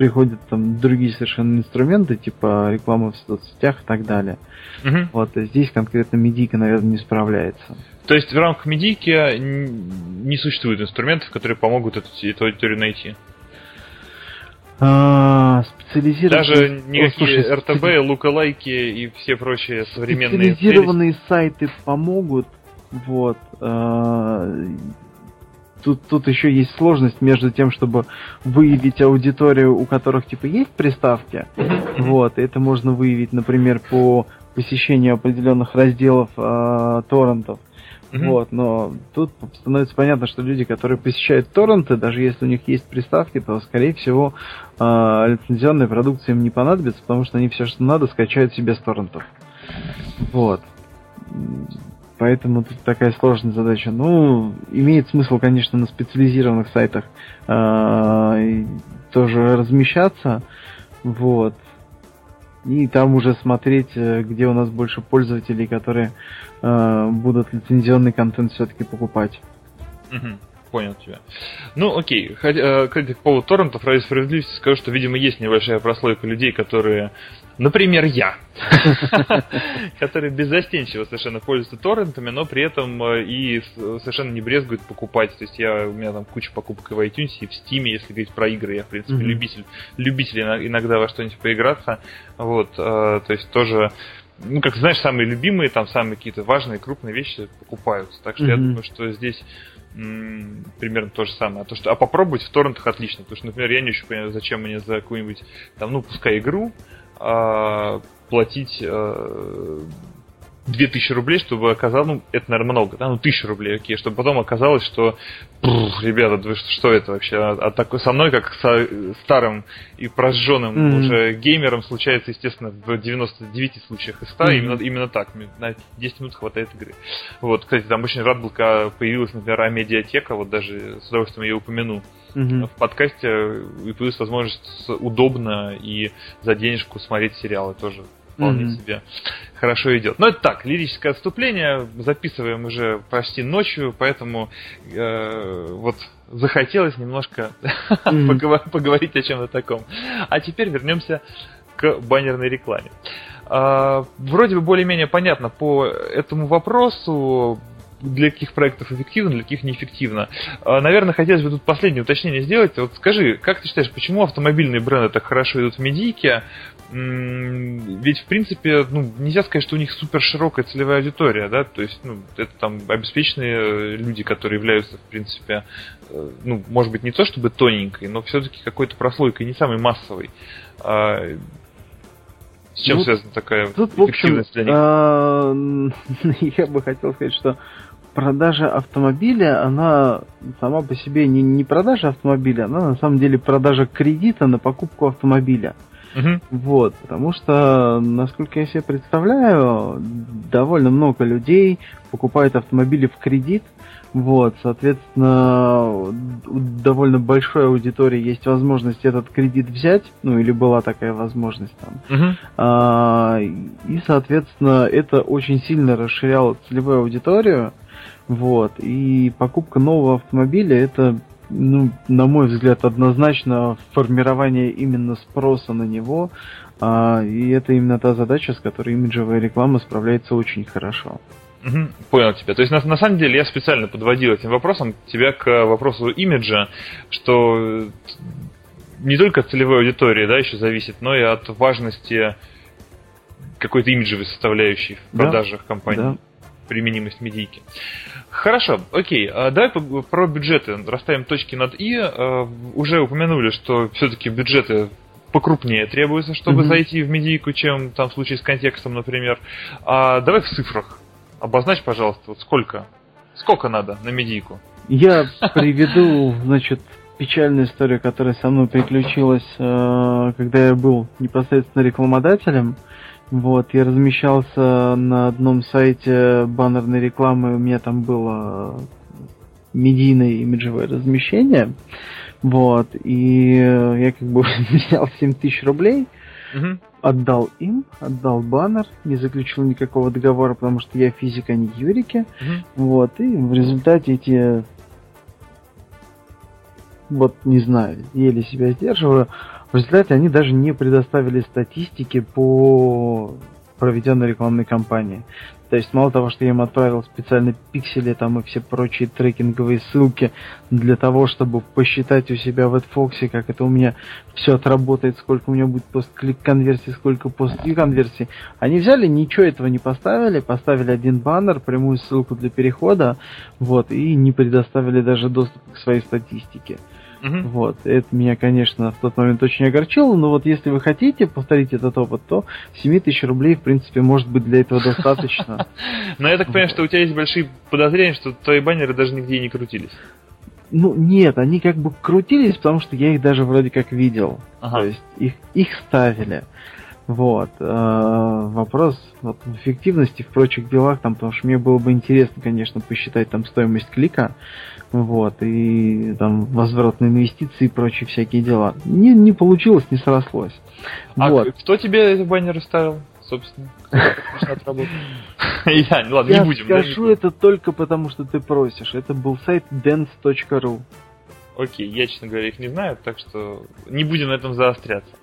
приходят там другие совершенно инструменты, типа реклама в соцсетях и так далее. Угу. Вот а здесь конкретно медийка, наверное, не справляется. То есть в рамках медийки не существует инструментов, которые помогут эту, эту аудиторию найти? А, специализированные... Даже никакие О, слушай, РТБ, лукалайки и все прочие современные... Специализированные сайты помогут, вот. А, тут, тут еще есть сложность между тем, чтобы выявить аудиторию, у которых типа есть приставки. Вот, это можно выявить, например, по посещению определенных разделов э, торрентов. Mm-hmm. Вот, но тут становится понятно, что люди, которые посещают торренты, даже если у них есть приставки, то, скорее всего, э, лицензионная продукция им не понадобится, потому что они все, что надо, скачают себе с торрентов. Вот. Поэтому тут такая сложная задача. Ну, имеет смысл, конечно, на специализированных сайтах э, тоже размещаться. Вот и там уже смотреть, э, где у нас больше пользователей, которые э, будут лицензионный контент все-таки покупать. Угу, понял тебя. Ну, окей. Хотя, э, кстати, по поводу торрентов, ради справедливости скажу, что, видимо, есть небольшая прослойка людей, которые Например, я, который беззастенчиво совершенно пользуется торрентами, но при этом э, и совершенно не брезгует покупать. То есть я, у меня там куча покупок и в iTunes, и в Steam, если говорить про игры. Я, в принципе, любитель, любитель иногда во что-нибудь поиграться. Вот, э, то есть тоже ну, как знаешь, самые любимые, там самые какие-то важные, крупные вещи покупаются. Так что mm-hmm. я думаю, что здесь примерно то же самое. А, то, что, а попробовать в торрентах отлично. Потому что, например, я не очень понимаю, зачем мне за какую-нибудь, там, ну, пускай игру, а, платить а, 2000 рублей, чтобы оказалось, ну, это, наверное, много, да, ну, 1000 рублей, окей, чтобы потом оказалось, что, пфф, ребята, вы что, это вообще? А, а так, со мной, как со старым и прожженным mm-hmm. уже геймером, случается, естественно, в 99 случаях из 100, mm-hmm. именно, именно так, на 10 минут хватает игры. Вот, кстати, там очень рад был, когда появилась, например, медиатека, вот даже с удовольствием ее упомяну, mm-hmm. в подкасте, и появилась возможность удобно и за денежку смотреть сериалы тоже вполне mm-hmm. себе хорошо идет. Но это так, лирическое отступление. Записываем уже почти ночью, поэтому э, вот захотелось немножко mm-hmm. поговорить о чем-то таком. А теперь вернемся к баннерной рекламе. Э, вроде бы более-менее понятно по этому вопросу для каких проектов эффективно, для каких неэффективно. А, наверное, хотелось бы тут последнее уточнение сделать. Вот скажи, как ты считаешь, почему автомобильные бренды так хорошо идут в медийке? Ведь, в принципе, ну, нельзя сказать, что у них супер широкая целевая аудитория, да, то есть, ну, это там обеспеченные люди, которые являются, в принципе, э, ну, может быть, не то чтобы тоненькой, но все-таки какой-то прослойкой, не самой массовой. А, с чем ну, связана такая тут, эффективность в общем, для них? я бы хотел сказать, что продажа автомобиля, она сама по себе не, не продажа автомобиля, она на самом деле продажа кредита на покупку автомобиля. Угу. Вот, потому что, насколько я себе представляю, довольно много людей покупают автомобили в кредит. Вот, соответственно, у довольно большой аудитории есть возможность этот кредит взять, ну или была такая возможность там. Угу. А, и, соответственно, это очень сильно расширяло целевую аудиторию. Вот. И покупка нового автомобиля это, ну, на мой взгляд, однозначно формирование именно спроса на него. А, и это именно та задача, с которой имиджевая реклама справляется очень хорошо. Угу, понял тебя. То есть, на, на самом деле, я специально подводил этим вопросом тебя к вопросу имиджа, что не только от целевой аудитории, да, еще зависит, но и от важности какой-то имиджевой составляющей в продажах да, компании. Да применимость медийки. Хорошо, окей. А давай про бюджеты расставим точки над «и». А, уже упомянули, что все-таки бюджеты покрупнее требуются, чтобы mm-hmm. зайти в медийку, чем там в случае с контекстом, например. А давай в цифрах. Обозначь, пожалуйста, вот сколько? Сколько надо на медийку? Я приведу, значит, печальную историю, которая со мной приключилась, э, когда я был непосредственно рекламодателем. Вот, я размещался на одном сайте баннерной рекламы, у меня там было медийное имиджевое размещение. Вот, и я как бы взял 7 тысяч рублей, угу. отдал им, отдал баннер, не заключил никакого договора, потому что я физик, а не юрики. Угу. Вот, и в результате эти вот не знаю, еле себя сдерживаю, В результате они даже не предоставили статистики по проведенной рекламной кампании. То есть мало того, что я им отправил специально пиксели там и все прочие трекинговые ссылки для того, чтобы посчитать у себя в AdFox, как это у меня все отработает, сколько у меня будет пост-клик конверсии, сколько пост-клик конверсии. Они взяли, ничего этого не поставили, поставили один баннер, прямую ссылку для перехода, вот, и не предоставили даже доступ к своей статистике. Угу. Вот. Это меня, конечно, в тот момент очень огорчило, но вот если вы хотите повторить этот опыт, то 7 тысяч рублей, в принципе, может быть для этого достаточно. Но я так понимаю, что у тебя есть большие подозрения, что твои баннеры даже нигде не крутились. Ну, нет, они как бы крутились, потому что я их даже вроде как видел. Ага. То есть их, их ставили. Вот. Э, вопрос вот, эффективности, в прочих делах, там, потому что мне было бы интересно, конечно, посчитать там стоимость клика, вот, и там возврат на инвестиции и прочие всякие дела. Не, не получилось, не срослось. А вот. кто тебе эти баннеры ставил, собственно? Я, ладно, не будем. Я скажу это только потому, что ты просишь. Это был сайт dance.ru. Окей, я, честно говоря, их не знаю, так что не будем на этом заостряться.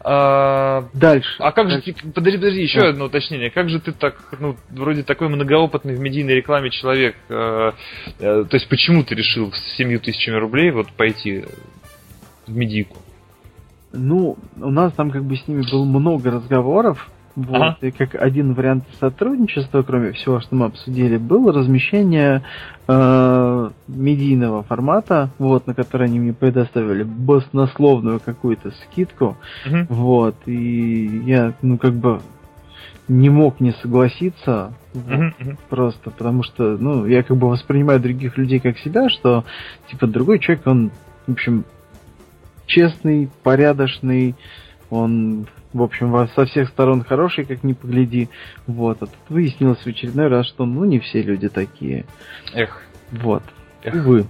А, Дальше. А как Дальше. же, подожди, подожди, еще да. одно уточнение. Как же ты так, ну, вроде такой многоопытный в медийной рекламе человек, э, э, то есть почему ты решил с 7 тысячами рублей вот пойти в медийку? Ну, у нас там как бы с ними было много разговоров, вот, ага. и как один вариант сотрудничества, кроме всего, что мы обсудили, было размещение э, медийного формата, вот, на который они мне предоставили баснословную какую-то скидку, угу. вот, и я, ну, как бы не мог не согласиться, вот, uh-huh, просто потому что, ну, я как бы воспринимаю других людей как себя, что, типа, другой человек, он, в общем, честный, порядочный, он в общем, со всех сторон хороший, как ни погляди. Вот, а тут выяснилось в очередной раз, что ну не все люди такие. Эх. Вот. Эх. Увы.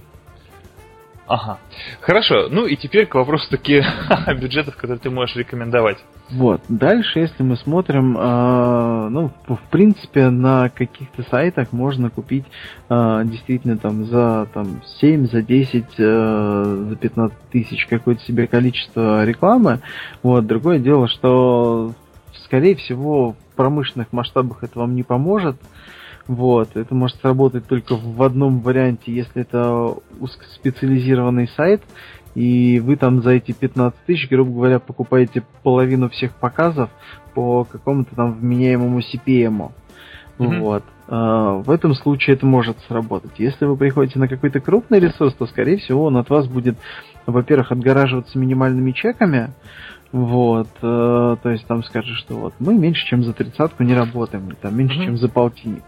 Ага. Хорошо. Ну и теперь к вопросу таки бюджетов, которые ты можешь рекомендовать. Вот. Дальше, если мы смотрим, э, ну, в, принципе, на каких-то сайтах можно купить э, действительно там за там 7, за 10, э, за 15 тысяч какое-то себе количество рекламы. Вот. Другое дело, что скорее всего в промышленных масштабах это вам не поможет. Вот, это может сработать только в одном варианте, если это узкоспециализированный сайт, и вы там за эти 15 тысяч, грубо говоря, покупаете половину всех показов по какому-то там вменяемому CPM. Mm-hmm. Вот. А, в этом случае это может сработать. Если вы приходите на какой-то крупный ресурс, то, скорее всего, он от вас будет, во-первых, отгораживаться минимальными чеками, вот, э, то есть там скажет, что вот мы меньше, чем за тридцатку не работаем, там меньше, mm-hmm. чем за полтинник.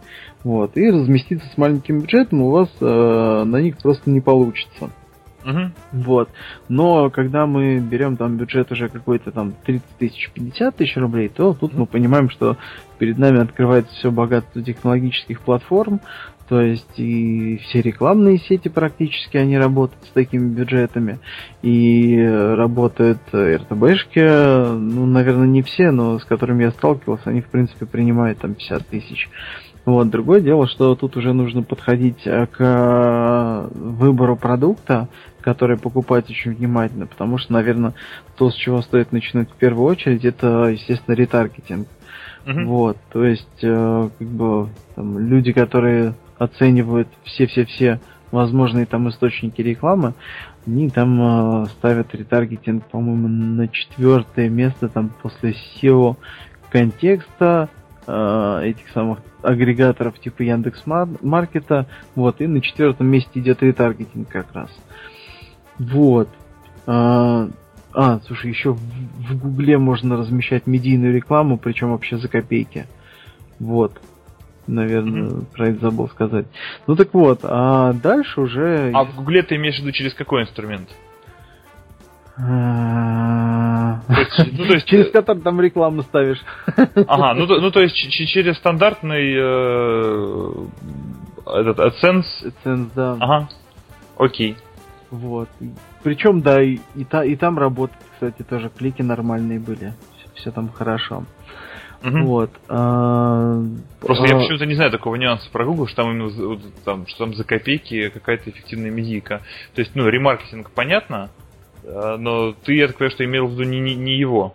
Вот, и разместиться с маленьким бюджетом у вас э, на них просто не получится. Угу. Вот. Но когда мы берем там бюджет уже какой-то там 30 тысяч, 50 тысяч рублей, то тут мы понимаем, что перед нами открывается все богатство технологических платформ, то есть и все рекламные сети практически они работают с такими бюджетами. И работают РТБшки, ну, наверное, не все, но с которыми я сталкивался, они, в принципе, принимают там 50 тысяч. Вот, другое дело, что тут уже нужно подходить э, к э, выбору продукта, который покупать очень внимательно, потому что, наверное, то, с чего стоит начинать в первую очередь, это, естественно, ретаргетинг. Uh-huh. Вот, то есть, э, как бы, там, люди, которые оценивают все-все-все возможные там источники рекламы, они там э, ставят ретаргетинг, по-моему, на четвертое место там после SEO контекста, э, этих самых агрегаторов типа Яндекс Маркета, вот, и на четвертом месте идет ретаргетинг как раз. Вот. А, а слушай, еще в, в Гугле можно размещать медийную рекламу, причем вообще за копейки. Вот. Наверное, mm-hmm. про это забыл сказать. Ну так вот, а дальше уже... А в Гугле ты имеешь в виду через какой инструмент? А, ну, то есть, через который там рекламу ставишь. Ага, ну то, ну то есть через стандартный э, этот AdSense. AdSense, да. Ага. Окей. Вот. Причем, да, и, и, та, и там работает, кстати, тоже клики нормальные были. Все, все там хорошо. Угу. Вот. А, Просто а... я почему-то не знаю такого нюанса про Google, что там именно там, что там за копейки какая-то эффективная медийка. То есть, ну, ремаркетинг понятно, но ты, я так понимаю, что имел в виду не, не, не его.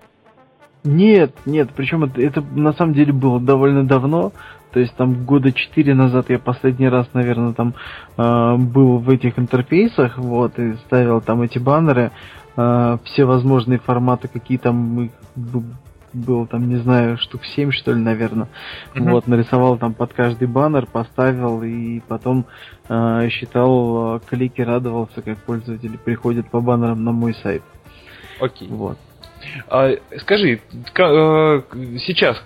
Нет, нет, причем это, это на самом деле было довольно давно. То есть там года четыре назад я последний раз, наверное, там э, был в этих интерфейсах, вот, и ставил там эти баннеры, э, все возможные форматы, какие там было там, не знаю, штук 7, что ли, наверное. Uh-huh. Вот, нарисовал там под каждый баннер, поставил и потом э, считал клики, радовался, как пользователи приходят по баннерам на мой сайт. Окей. Okay. Вот. А, скажи, э, сейчас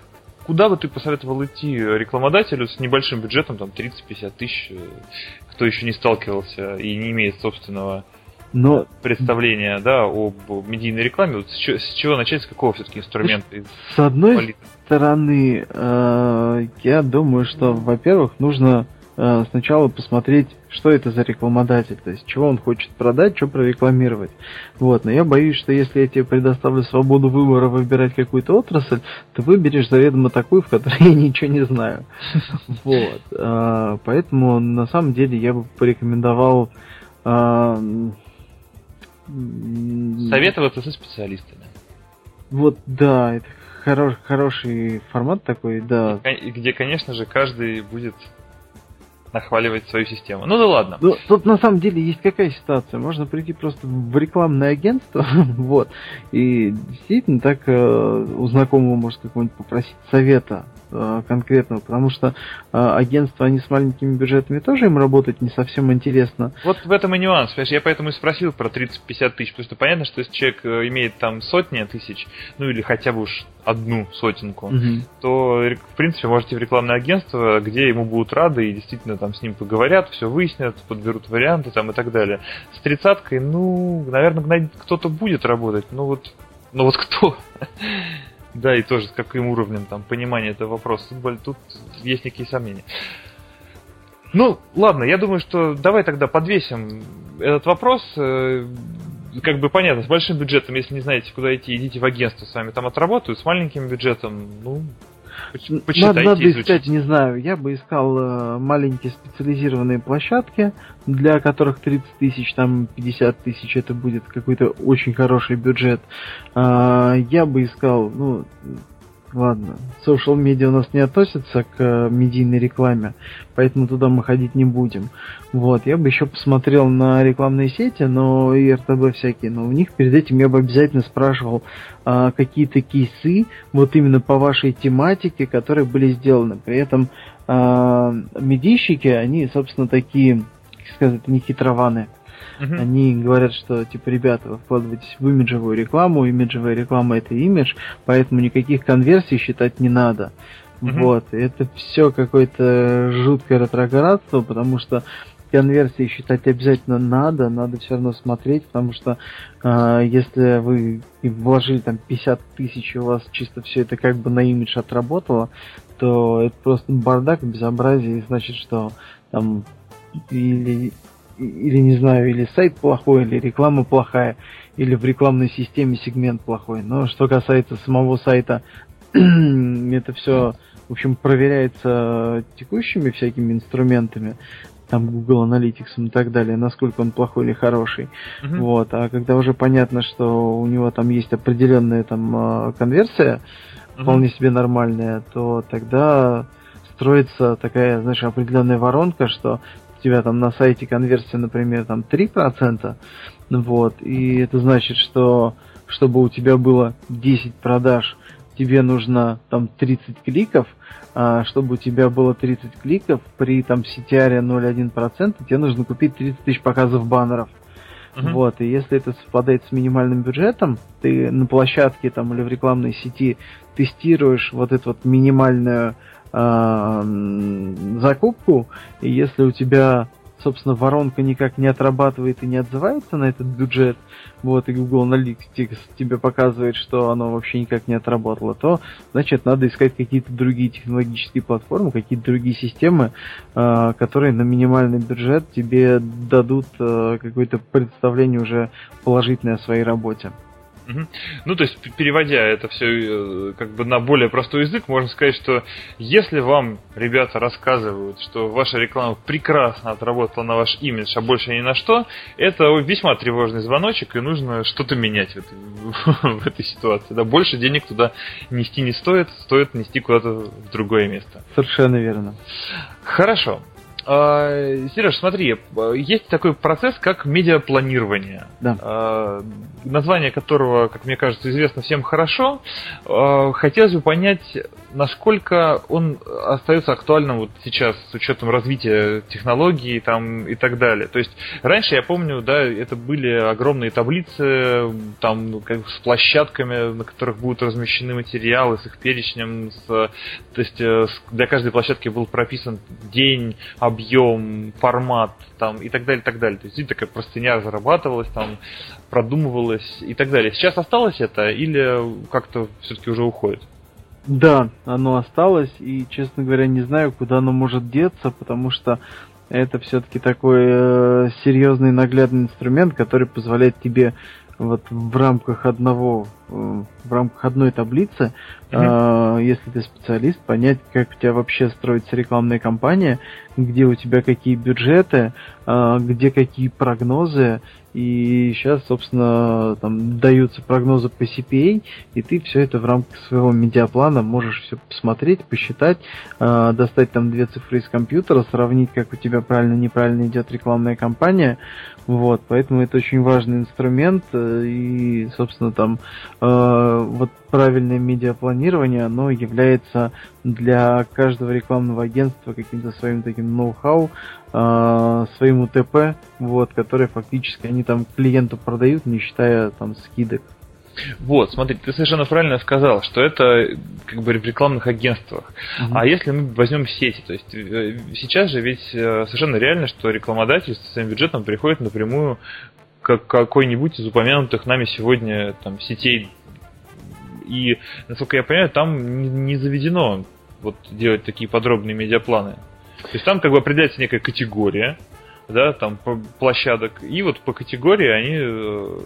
куда бы ты посоветовал идти рекламодателю с небольшим бюджетом, там 30-50 тысяч, э, кто еще не сталкивался и не имеет собственного но... представления да, об медийной рекламе? Вот с, чего, с чего начать, с какого все-таки инструмента? С одной палитры? стороны, э, я думаю, что, во-первых, нужно Э, сначала посмотреть, что это за рекламодатель, то есть чего он хочет продать, что прорекламировать. Вот, но я боюсь, что если я тебе предоставлю свободу выбора выбирать какую-то отрасль, ты выберешь заведомо такую, в которой я ничего не знаю. Вот, э, поэтому на самом деле я бы порекомендовал э, советоваться со специалистами. Вот, да, это хорош, хороший формат такой, да. И где, конечно же, каждый будет нахваливать свою систему. Ну да ладно. Ну, тут на самом деле есть какая ситуация. Можно прийти просто в рекламное агентство, вот, и действительно так э, у знакомого может какого-нибудь попросить совета конкретного, потому что э, агентства, они с маленькими бюджетами тоже им работать не совсем интересно. Вот в этом и нюанс, понимаешь, я поэтому и спросил про 30-50 тысяч, потому что понятно, что если человек э, имеет там сотни тысяч, ну или хотя бы уж одну сотенку, угу. то, в принципе, можете в рекламное агентство, где ему будут рады и действительно там с ним поговорят, все выяснят, подберут варианты там и так далее. С тридцаткой, ну, наверное, кто-то будет работать, ну вот, ну вот кто? Да, и тоже с каким уровнем там понимания этого вопроса. Тут, есть некие сомнения. Ну, ладно, я думаю, что давай тогда подвесим этот вопрос. Э, как бы понятно, с большим бюджетом, если не знаете, куда идти, идите в агентство, с вами там отработают. С маленьким бюджетом, ну, Почитайте, надо, надо искать, не знаю, я бы искал э, маленькие специализированные площадки, для которых 30 тысяч, там 50 тысяч, это будет какой-то очень хороший бюджет. Э, я бы искал, ну, Ладно, social медиа у нас не относится к э, медийной рекламе, поэтому туда мы ходить не будем. Вот, я бы еще посмотрел на рекламные сети, но и РТБ всякие, но у них перед этим я бы обязательно спрашивал а, какие-то кейсы, вот именно по вашей тематике, которые были сделаны. При этом а, медийщики, они, собственно, такие, как сказать, не хитрованы. Uh-huh. Они говорят, что, типа, ребята, вы вкладываетесь в имиджевую рекламу, имиджевая реклама это имидж, поэтому никаких конверсий считать не надо. Uh-huh. Вот, это все какое-то жуткое ретроградство, потому что конверсии считать обязательно надо, надо все равно смотреть, потому что э, если вы вложили там 50 тысяч, и у вас чисто все это как бы на имидж отработало, то это просто бардак, безобразие, и значит, что там или или не знаю, или сайт плохой, или реклама плохая, или в рекламной системе сегмент плохой. Но что касается самого сайта, это все, в общем, проверяется текущими всякими инструментами, там Google Analytics и так далее, насколько он плохой или хороший. Uh-huh. Вот. А когда уже понятно, что у него там есть определенная там а, конверсия, uh-huh. вполне себе нормальная, то тогда строится такая, знаешь, определенная воронка, что у тебя там на сайте конверсия, например, там 3%, вот, и это значит, что чтобы у тебя было 10 продаж, тебе нужно там 30 кликов, а чтобы у тебя было 30 кликов, при там CTR 0,1%, тебе нужно купить 30 тысяч показов баннеров. Uh-huh. Вот, и если это совпадает с минимальным бюджетом, ты на площадке там или в рекламной сети тестируешь вот эту вот минимальную закупку, и если у тебя, собственно, воронка никак не отрабатывает и не отзывается на этот бюджет, вот, и Google Analytics тебе показывает, что оно вообще никак не отработало, то, значит, надо искать какие-то другие технологические платформы, какие-то другие системы, э, которые на минимальный бюджет тебе дадут э, какое-то представление уже положительное о своей работе. Угу. Ну, то есть, переводя это все э, как бы на более простой язык, можно сказать, что если вам ребята рассказывают, что ваша реклама прекрасно отработала на ваш имидж, а больше ни на что, это весьма тревожный звоночек, и нужно что-то менять в этой, в этой ситуации. Да, больше денег туда нести не стоит, стоит нести куда-то в другое место. Совершенно верно. Хорошо. А, Сереж, смотри, есть такой процесс, как медиапланирование. Да. А, название которого, как мне кажется, известно всем хорошо. А, хотелось бы понять, насколько он остается актуальным вот сейчас с учетом развития технологий там, и так далее. То есть раньше я помню, да, это были огромные таблицы там как, с площадками, на которых будут размещены материалы, с их перечнем, с, то есть э, для каждой площадки был прописан день, объем, формат там, и так далее, и так далее. То есть такая простыня зарабатывалась, там, продумывалась и так далее. Сейчас осталось это или как-то все-таки уже уходит? Да, оно осталось, и, честно говоря, не знаю, куда оно может деться, потому что это все-таки такой э, серьезный наглядный инструмент, который позволяет тебе вот в рамках одного, э, в рамках одной таблицы, mm-hmm. э, если ты специалист, понять, как у тебя вообще строится рекламная кампания, где у тебя какие бюджеты, э, где какие прогнозы, и сейчас, собственно, там даются прогнозы по CPA, и ты все это в рамках своего медиаплана можешь все посмотреть, посчитать, э, достать там две цифры из компьютера, сравнить, как у тебя правильно-неправильно идет рекламная кампания. Вот, поэтому это очень важный инструмент, э, и, собственно, там э, вот правильное медиапланирование, оно является для каждого рекламного агентства каким-то своим таким ноу-хау, э, своим УТП, вот, который фактически они там клиенту продают, не считая там скидок. Вот, смотри, ты совершенно правильно сказал, что это как бы в рекламных агентствах. Uh-huh. А если мы возьмем сети, то есть э, сейчас же ведь э, совершенно реально, что рекламодатель со своим бюджетом приходит напрямую к какой-нибудь из упомянутых нами сегодня там сетей. И, насколько я понимаю, там не заведено вот делать такие подробные медиапланы. То есть там как бы определяется некая категория, да, там площадок, и вот по категории они э,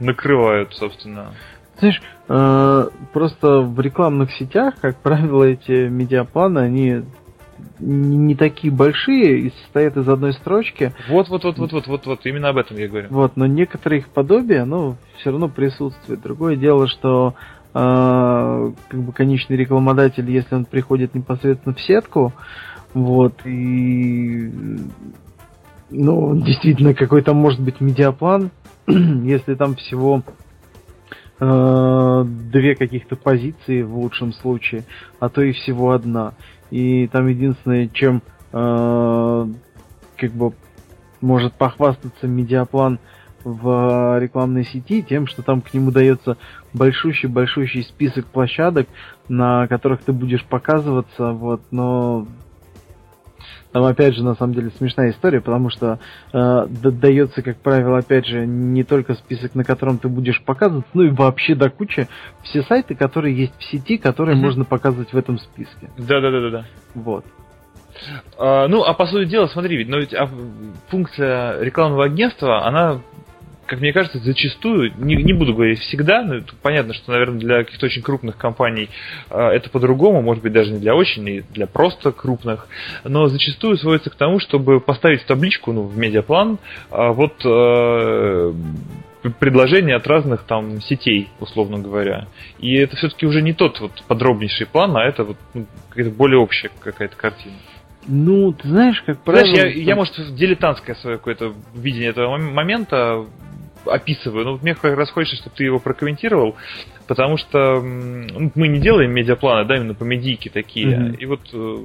накрывают, собственно. Знаешь, э, просто в рекламных сетях, как правило, эти медиапланы, они не такие большие и состоят из одной строчки. Вот, вот, вот, вот, вот, вот, вот, именно об этом я говорю. Вот, но некоторые их подобия, ну, все равно присутствует. Другое дело, что как бы конечный рекламодатель, если он приходит непосредственно в сетку, вот, и ну, действительно, какой там может быть медиаплан, если там всего э, две каких-то позиции в лучшем случае, а то и всего одна. И там единственное, чем э, как бы может похвастаться медиаплан в рекламной сети тем, что там к нему дается большущий-большущий список площадок, на которых ты будешь показываться, вот, но там, опять же, на самом деле смешная история, потому что э, дается, как правило, опять же, не только список, на котором ты будешь показывать, ну и вообще до кучи все сайты, которые есть в сети, которые mm-hmm. можно показывать в этом списке. Да, да, да, да, да. Вот. А, ну, а по сути дела, смотри, ведь, но ведь а, функция рекламного агентства, она как мне кажется, зачастую, не, не буду говорить всегда, но понятно, что, наверное, для каких-то очень крупных компаний э, это по-другому, может быть, даже не для очень, и для просто крупных, но зачастую сводится к тому, чтобы поставить в табличку, ну, в медиаплан, э, вот э, предложения от разных там сетей, условно говоря. И это все-таки уже не тот вот подробнейший план, а это вот ну, какая-то более общая какая-то картина. Ну, ты знаешь, как правило... Знаешь, я, я, может, дилетантское свое какое-то видение этого момента описываю. Но вот мне как раз хочется, чтобы ты его прокомментировал, потому что ну, мы не делаем медиапланы, да, именно по медийке такие. Mm-hmm. И вот э,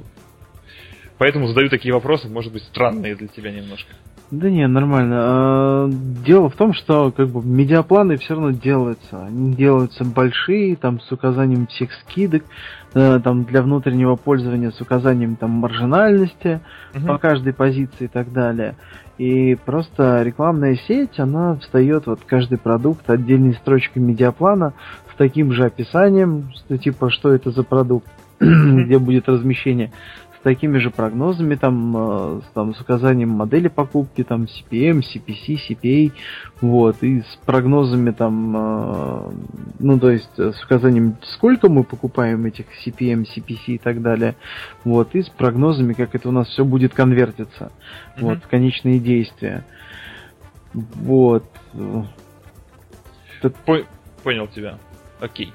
поэтому задаю такие вопросы, может быть, странные для тебя немножко. Да не, нормально. А, дело в том, что как бы медиапланы все равно делаются. Они делаются большие, там с указанием всех скидок, э, там для внутреннего пользования с указанием там маржинальности угу. по каждой позиции и так далее. И просто рекламная сеть, она встает вот каждый продукт отдельной строчкой медиаплана с таким же описанием, что типа что это за продукт, где будет размещение такими же прогнозами, там, э, с, там, с указанием модели покупки, там, CPM, CPC, CPA, вот, и с прогнозами там, э, ну, то есть, с указанием, сколько мы покупаем этих CPM, CPC и так далее, вот, и с прогнозами, как это у нас все будет конвертиться, mm-hmm. вот, в конечные действия. Вот. Понял тебя. Окей.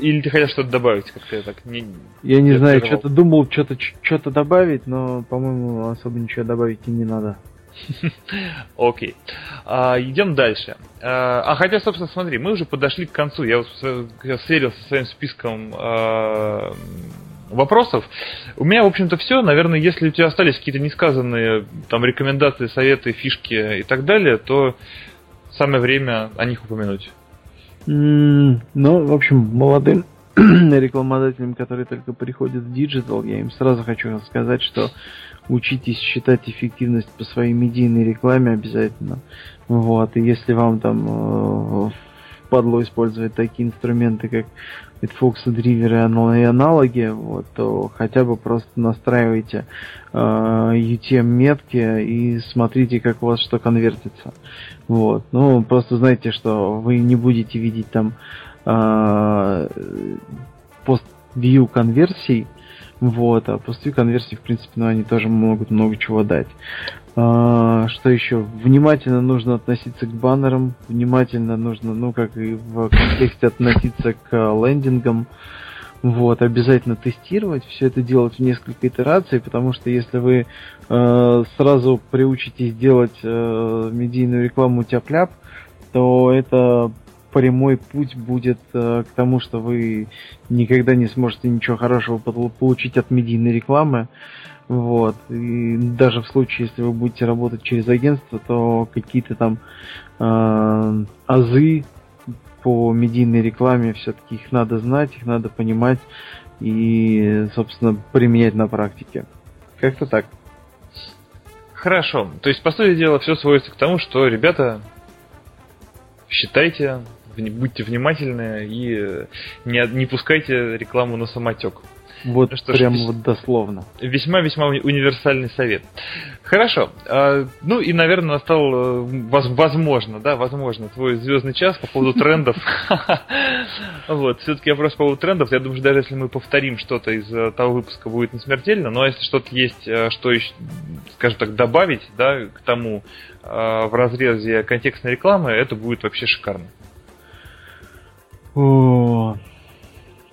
Или ты хотел что-то добавить, как-то я так не... Я не знаю, что-то думал, что-то что-то добавить, но, по-моему, особо ничего добавить и не надо. Окей. Okay. А, идем дальше. А, а хотя, собственно, смотри, мы уже подошли к концу. Я, я сверился со своим списком а, вопросов. У меня, в общем-то, все. Наверное, если у тебя остались какие-то несказанные там рекомендации, советы, фишки и так далее, то самое время о них упомянуть. Ну, в общем, молодым рекламодателям, которые только приходят в digital, я им сразу хочу сказать, что учитесь считать эффективность по своей медийной рекламе обязательно. Вот, и если вам там э, впадло использовать такие инструменты, как Adfox, AdRiver ы и аналоги, вот, то хотя бы просто настраивайте э, UTM-метки и смотрите, как у вас что конвертится. Вот. Ну, просто знайте, что вы не будете видеть там э, пост-вью конверсий, вот, а пост-вью конверсии, в принципе, ну, они тоже могут много чего дать. А, что еще? Внимательно нужно относиться к баннерам, внимательно нужно, ну, как и в контексте относиться к лендингам. Вот, обязательно тестировать, все это делать в несколько итераций, потому что если вы э, сразу приучитесь делать э, медийную рекламу тяп-ляп, то это прямой путь будет э, к тому, что вы никогда не сможете ничего хорошего получить от медийной рекламы. Вот. И даже в случае, если вы будете работать через агентство, то какие-то там э, азы по медийной рекламе все-таки их надо знать, их надо понимать и, собственно, применять на практике. Как-то так. Хорошо. То есть, по сути дела, все сводится к тому, что, ребята, считайте, будьте внимательны и не, не пускайте рекламу на самотек. Вот ну, что прям ж, вот дословно. Весьма-весьма универсальный совет. Хорошо. А, ну и, наверное, настал, э, возможно, да, возможно, твой звездный час по поводу трендов. Вот, все-таки вопрос по поводу трендов. Я думаю, что даже если мы повторим что-то из э, того выпуска, будет не смертельно. Но если что-то есть, э, что еще, скажем так, добавить, да, к тому в разрезе контекстной рекламы, это будет вообще шикарно. О,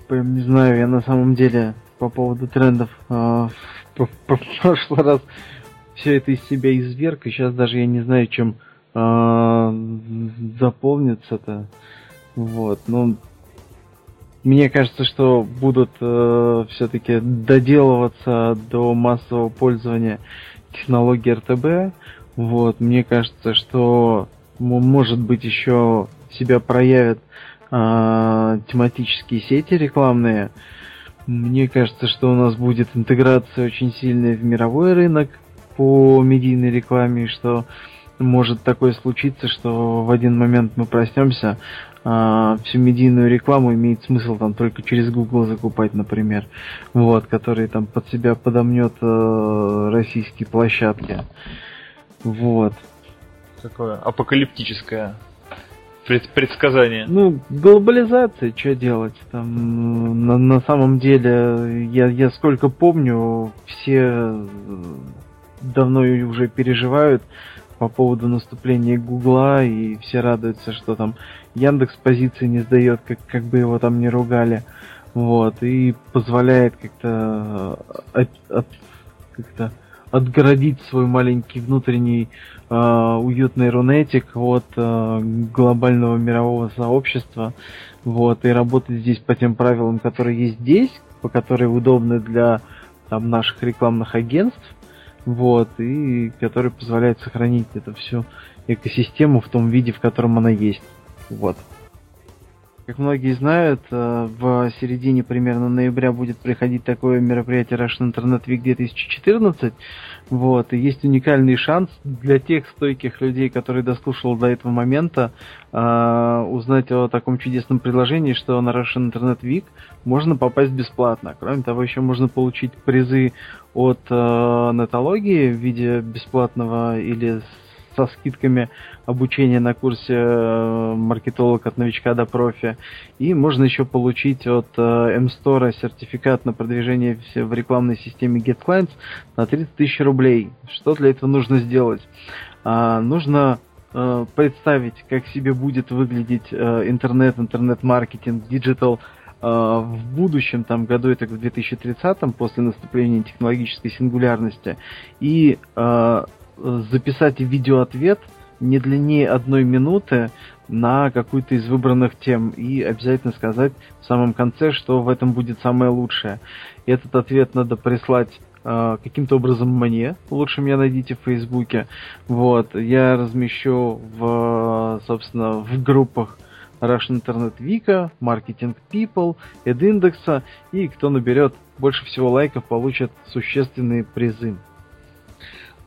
прям не знаю, я на самом деле по поводу трендов э, в, прошлый раз все это из себя изверг, и сейчас даже я не знаю, чем э, заполнится-то. Вот, ну, мне кажется, что будут э, все-таки доделываться до массового пользования технологии РТБ. Вот, мне кажется, что может быть еще себя проявят э, тематические сети рекламные. Мне кажется, что у нас будет интеграция очень сильная в мировой рынок по медийной рекламе, что может такое случиться, что в один момент мы проснемся, а, всю медийную рекламу имеет смысл там только через Google закупать, например, вот, который там под себя подомнет э, российские площадки. Вот. Такое апокалиптическое пред, предсказание. Ну, глобализация, что делать? Там на, на самом деле, я, я сколько помню, все давно уже переживают по поводу наступления Гугла, и все радуются, что там Яндекс позиции не сдает, как, как бы его там не ругали. Вот, и позволяет как-то от, как-то отгородить свой маленький внутренний э, уютный рунетик от э, глобального мирового сообщества, вот, и работать здесь по тем правилам, которые есть здесь, по которые удобны для там, наших рекламных агентств, вот, и которые позволяют сохранить эту всю экосистему в том виде, в котором она есть. Вот. Как многие знают, э, в середине примерно ноября будет проходить такое мероприятие Russian Internet Week 2014. Вот, и есть уникальный шанс для тех стойких людей, которые дослушал до этого момента, э, узнать о таком чудесном предложении, что на Russian Internet Week можно попасть бесплатно. Кроме того, еще можно получить призы от э, Нетологии в виде бесплатного или со скидками обучения на курсе э, маркетолог от новичка до профи. И можно еще получить от M-Store э, сертификат на продвижение в рекламной системе GetClients на 30 тысяч рублей. Что для этого нужно сделать? А, нужно э, представить, как себе будет выглядеть интернет, интернет-маркетинг, digital в будущем там году, это в 2030, после наступления технологической сингулярности, и записать видеоответ не длиннее одной минуты на какую-то из выбранных тем и обязательно сказать в самом конце, что в этом будет самое лучшее. И этот ответ надо прислать э, каким-то образом мне. Лучше меня найдите в Фейсбуке. Вот. Я размещу в, собственно, в группах Russian Internet Vika, Marketing People, EdIndex, и кто наберет больше всего лайков, получит существенные призы.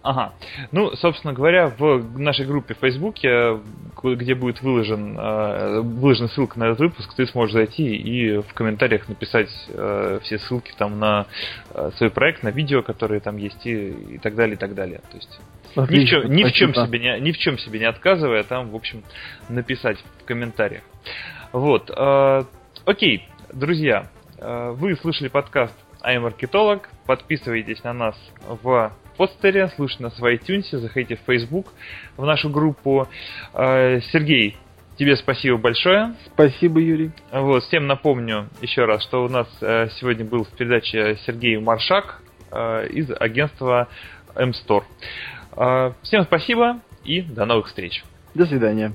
Ага. Ну, собственно говоря, в нашей группе в Фейсбуке, где будет выложен, э, выложена ссылка на этот выпуск, ты сможешь зайти и в комментариях написать э, все ссылки там на э, свой проект, на видео, которые там есть, и, и так далее, и так далее. То есть Отлично, ни, в чем, ни, в чем себе не, ни в чем себе не отказывая, там, в общем, написать в комментариях. Вот. Окей, друзья, вы слышали подкаст iMarketolog. Подписывайтесь на нас в подстере, слушайте нас в iTunes, заходите в Facebook, в нашу группу. Э, Сергей, тебе спасибо большое. Спасибо, Юрий. Вот, всем напомню еще раз, что у нас э, сегодня был в передаче Сергей Маршак э, из агентства M-Store. Всем спасибо и до новых встреч. До свидания.